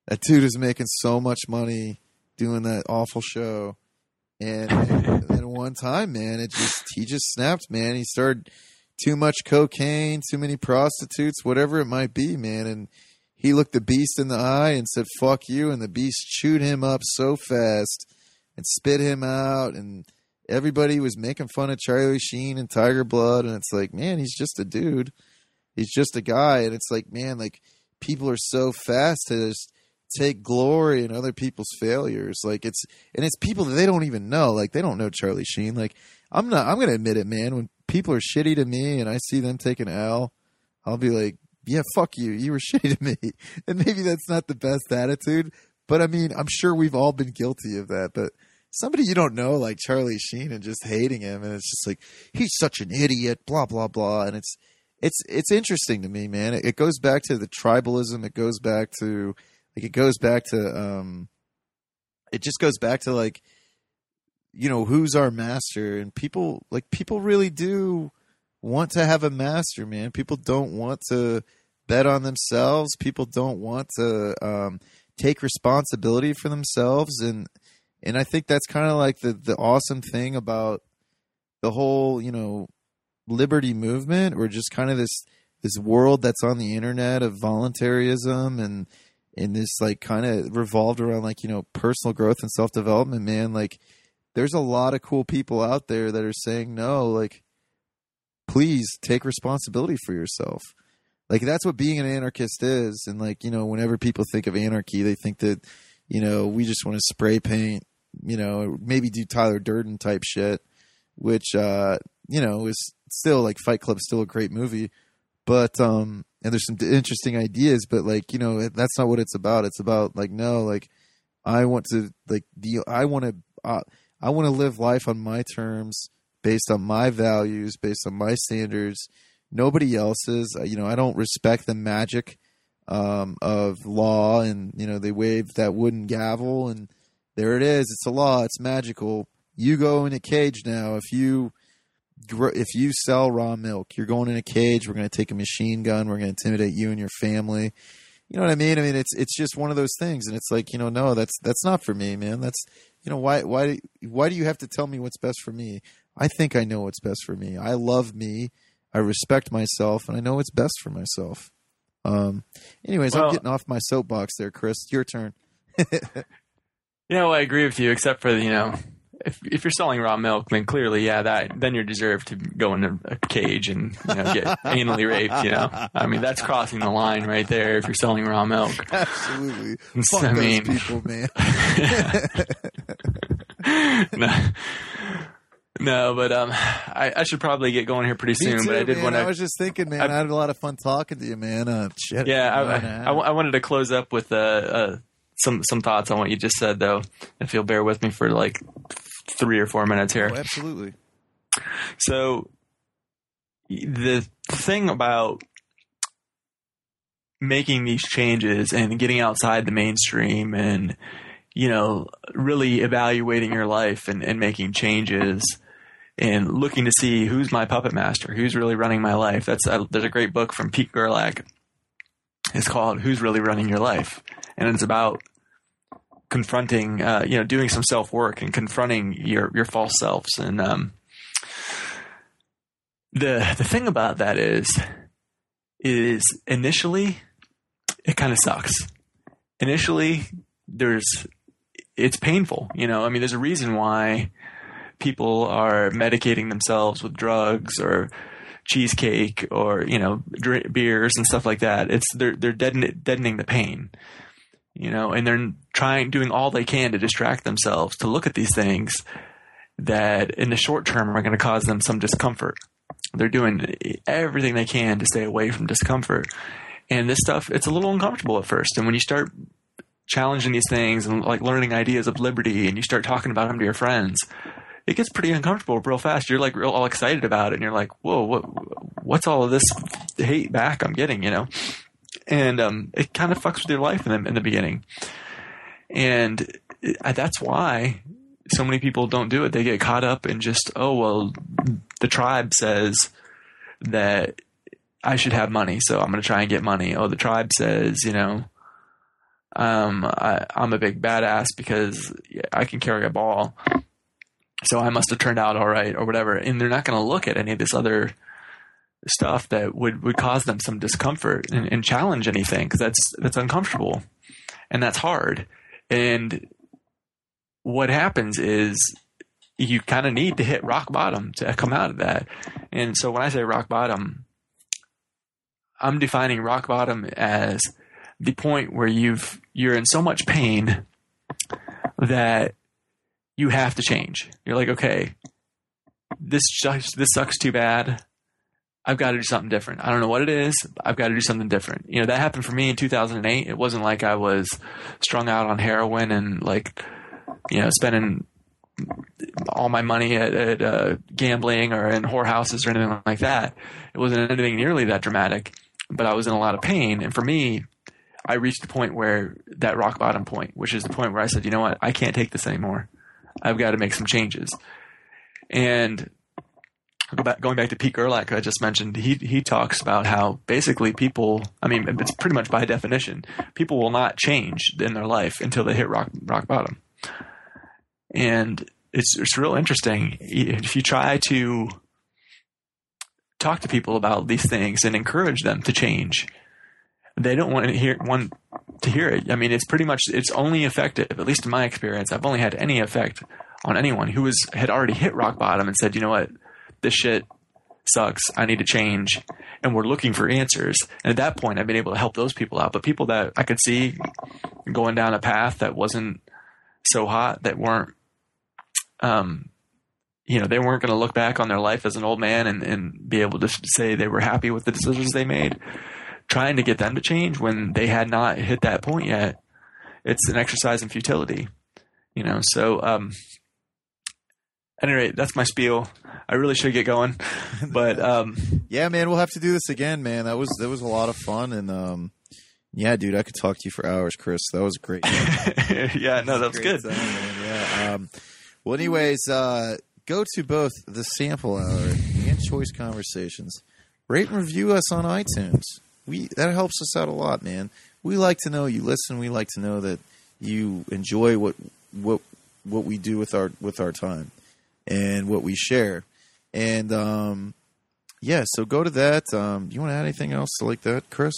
that dude is making so much money doing that awful show. And, then one time, man, it just he just snapped, man. He started too much cocaine, too many prostitutes, whatever it might be, man. And he looked the beast in the eye and said, fuck you. And the beast chewed him up so fast and spit him out. And everybody was making fun of Charlie Sheen and Tiger Blood. And it's like, man, he's just a dude. He's just a guy. And it's like, man, like people are so fast to just take glory in other people's failures. Like it's, and it's people that they don't even know. Like they don't know Charlie Sheen. Like I'm not, I'm to admit it, man. When people are shitty to me and I see them take an L, I'll be like, yeah, fuck you. You were shitty to me. And maybe that's not the best attitude, but I mean, I'm sure we've all been guilty of that. But somebody you don't know, like Charlie Sheen, and just hating him, and it's just like he's such an idiot, blah blah blah. And it's it's it's interesting to me, man. It, it goes back to the tribalism. It goes back to like it goes back to um, it just goes back to like you know who's our master, and people like people really do want to have a master, man. People don't want to bet on themselves. People don't want to um, take responsibility for themselves, and and I think that's kind of like the the awesome thing about the whole you know liberty movement, or just kind of this this world that's on the internet of voluntarism and and this like kind of revolved around like you know personal growth and self development. Man, like there's a lot of cool people out there that are saying no, like please take responsibility for yourself. Like that's what being an anarchist is. And like, you know, whenever people think of anarchy, they think that, you know, we just want to spray paint, you know, maybe do Tyler Durden type shit, which uh, you know, is still like Fight Club's still a great movie. But um and there's some interesting ideas, but like, you know, that's not what it's about. It's about like no, like I want to like deal I want to uh, I want to live life on my terms based on my values, based on my standards, nobody else's. You know, I don't respect the magic um, of law, and you know they wave that wooden gavel, and there it is. It's a law. It's magical. You go in a cage now. If you if you sell raw milk, you're going in a cage. We're going to take a machine gun. We're going to intimidate you and your family. You know what I mean? I mean, it's it's just one of those things, and it's like you know, no, that's that's not for me, man. That's you know why why why do you have to tell me what's best for me? I think I know what's best for me. I love me. I respect myself, and I know what's best for myself. Um. Anyways, I'm getting off my soapbox there, Chris. Your turn. You know, I agree with you, except for you know, if if you're selling raw milk, then clearly, yeah, that then you're deserved to go in a, a cage and you know get anally raped. You know, I mean that's crossing the line right there. If you're selling raw milk, Absolutely. Fuck I those mean- people, man. no. No, but um, I, I should probably get going here pretty soon. too, but I did want to. I was just thinking, man. I- I, had a lot of fun talking to you, man. Uh, shit. Yeah, I, hour and a I, half. I, I wanted to close up with uh, uh, some some thoughts on what you just said, though. If you'll bear with me for like three or four minutes here. Oh, absolutely. So the thing about making these changes and getting outside the mainstream and you know really evaluating your life and, and making changes and looking to see who's my puppet master who's really running my life that's uh, there's a great book from pete gerlach it's called who's really running your life and it's about confronting uh, you know doing some self-work and confronting your your false selves and um, the the thing about that is is initially it kind of sucks. Initially there's it's painful, you know. I mean there's a reason why people are medicating themselves with drugs or cheesecake or you know beers and stuff like that. It's they're they're deaden- deadening the pain. You know, and they're trying doing all they can to distract themselves to look at these things that in the short term are going to cause them some discomfort they're doing everything they can to stay away from discomfort. And this stuff, it's a little uncomfortable at first. And when you start challenging these things and like learning ideas of liberty and you start talking about them to your friends, it gets pretty uncomfortable real fast. You're like real all excited about it and you're like, whoa, what, what's all of this hate back I'm getting, you know? And um, it kind of fucks with your life in the, in the beginning. And it, that's why so many people don't do it. They get caught up in just, oh, well, the tribe says that I should have money, so I'm going to try and get money. Oh, the tribe says, you know, um, I, I'm a big badass because I can carry a ball, so I must have turned out all right, or whatever. And they're not going to look at any of this other stuff that would, would cause them some discomfort and, and challenge anything because that's that's uncomfortable and that's hard. And what happens is you kind of need to hit rock bottom to come out of that. And so when I say rock bottom, I'm defining rock bottom as the point where you've you're in so much pain that you have to change. You're like, okay, this sucks, this sucks too bad. I've got to do something different. I don't know what it is. I've got to do something different. You know, that happened for me in 2008. It wasn't like I was strung out on heroin and like, you know, spending all my money at, at uh, gambling or in whorehouses or anything like that. It wasn't anything nearly that dramatic, but I was in a lot of pain. And for me, I reached the point where that rock bottom point, which is the point where I said, you know what, I can't take this anymore. I've got to make some changes. And going back to Pete Gerlach, I just mentioned, he he talks about how basically people, I mean, it's pretty much by definition, people will not change in their life until they hit rock rock bottom. And it's it's real interesting if you try to talk to people about these things and encourage them to change. They don't want to hear want to hear it. I mean, it's pretty much it's only effective, at least in my experience. I've only had any effect on anyone who was had already hit rock bottom and said, you know what, this shit sucks. I need to change. And we're looking for answers. And at that point, I've been able to help those people out. But people that I could see going down a path that wasn't so hot, that weren't, um, you know, they weren't going to look back on their life as an old man and, and be able to say they were happy with the decisions they made. Trying to get them to change when they had not hit that point yet, it's an exercise in futility. You know, so um, at any rate, that's my spiel. I really should get going, but um, Yeah, man, we'll have to do this again, man. That was that was a lot of fun, and um, yeah, dude, I could talk to you for hours, Chris. That was great. yeah, no, that was good. time. Yeah. Um, well, anyways, uh, go to both the Sample Hour and Choice Conversations. Rate and review us on iTunes. We that helps us out a lot, man. We like to know you listen. We like to know that you enjoy what what what we do with our with our time and what we share. And um, yeah, so go to that. Um, you want to add anything else like that, Chris?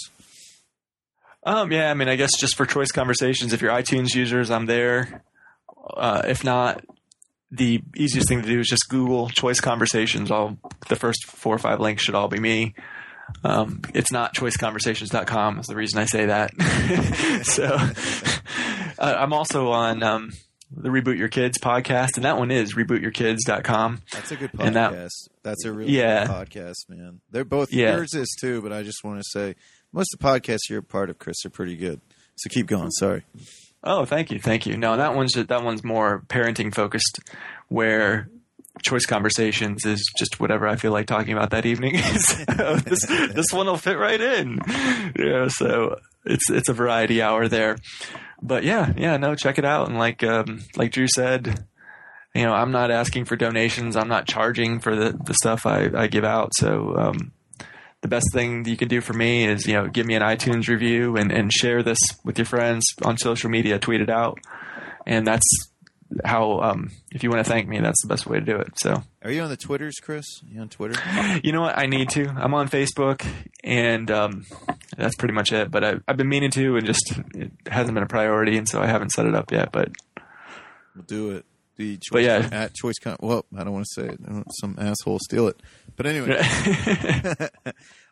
Um, yeah, I mean, I guess just for choice conversations, if you're iTunes users, I'm there. Uh, if not, the easiest thing to do is just Google choice conversations. All the first four or five links should all be me. Um, it's not choiceconversations.com is the reason I say that. so uh, I'm also on um, the Reboot Your Kids podcast, and that one is rebootyourkids.com. That's a good And that- podcast. That's a really Yeah. good podcast, man. They're both Yeah. yours is too, but I just want to say most of the podcasts you're a part of, Chris, are pretty good. So keep going. Sorry. Oh, thank you, thank you. No, that one's that one's more parenting focused, where choice conversations is just whatever I feel like talking about that evening. so this this one will fit right in. Yeah, so it's it's a variety hour there. But yeah, yeah, no, check it out. And like um, like Drew said, you know, I'm not asking for donations. I'm not charging for the the stuff I, I give out. So um, the best thing you can do for me is you know give me an iTunes review and, and share this with your friends on social media, tweet it out, and that's how um, if you want to thank me, that's the best way to do it. So Are you on the Twitters, Chris? you on Twitter? you know what, I need to. I'm on Facebook, and um, that's pretty much it. But I, I've been meaning to, and just it hasn't been a priority, and so I haven't set it up yet. But We'll do it. The choice But yeah. at choice con- well, I don't want to say it. Some asshole steal it. But anyway.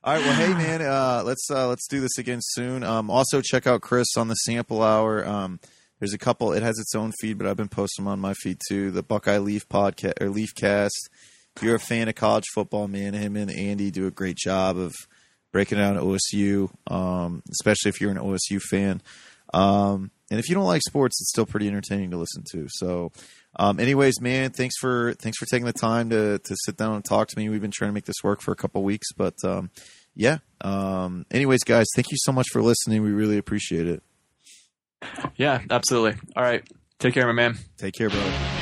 All right, well, hey man, uh, let's uh, let's do this again soon. Um, also, check out Chris on the Sample Hour. There's a couple. It has its own feed, but I've been posting them on my feed too. The Buckeye Leaf podcast or Leaf Cast. If you're a fan of college football, man, him and Andy do a great job of breaking down OSU, um, especially if you're an OSU fan. Um, and if you don't like sports, it's still pretty entertaining to listen to. So, um, anyways, man, thanks for thanks for taking the time to to sit down and talk to me. We've been trying to make this work for a couple weeks, but um, yeah. Um, anyways, guys, thank you so much for listening. We really appreciate it. Yeah, absolutely. All right, take care, my man. Take care, brother.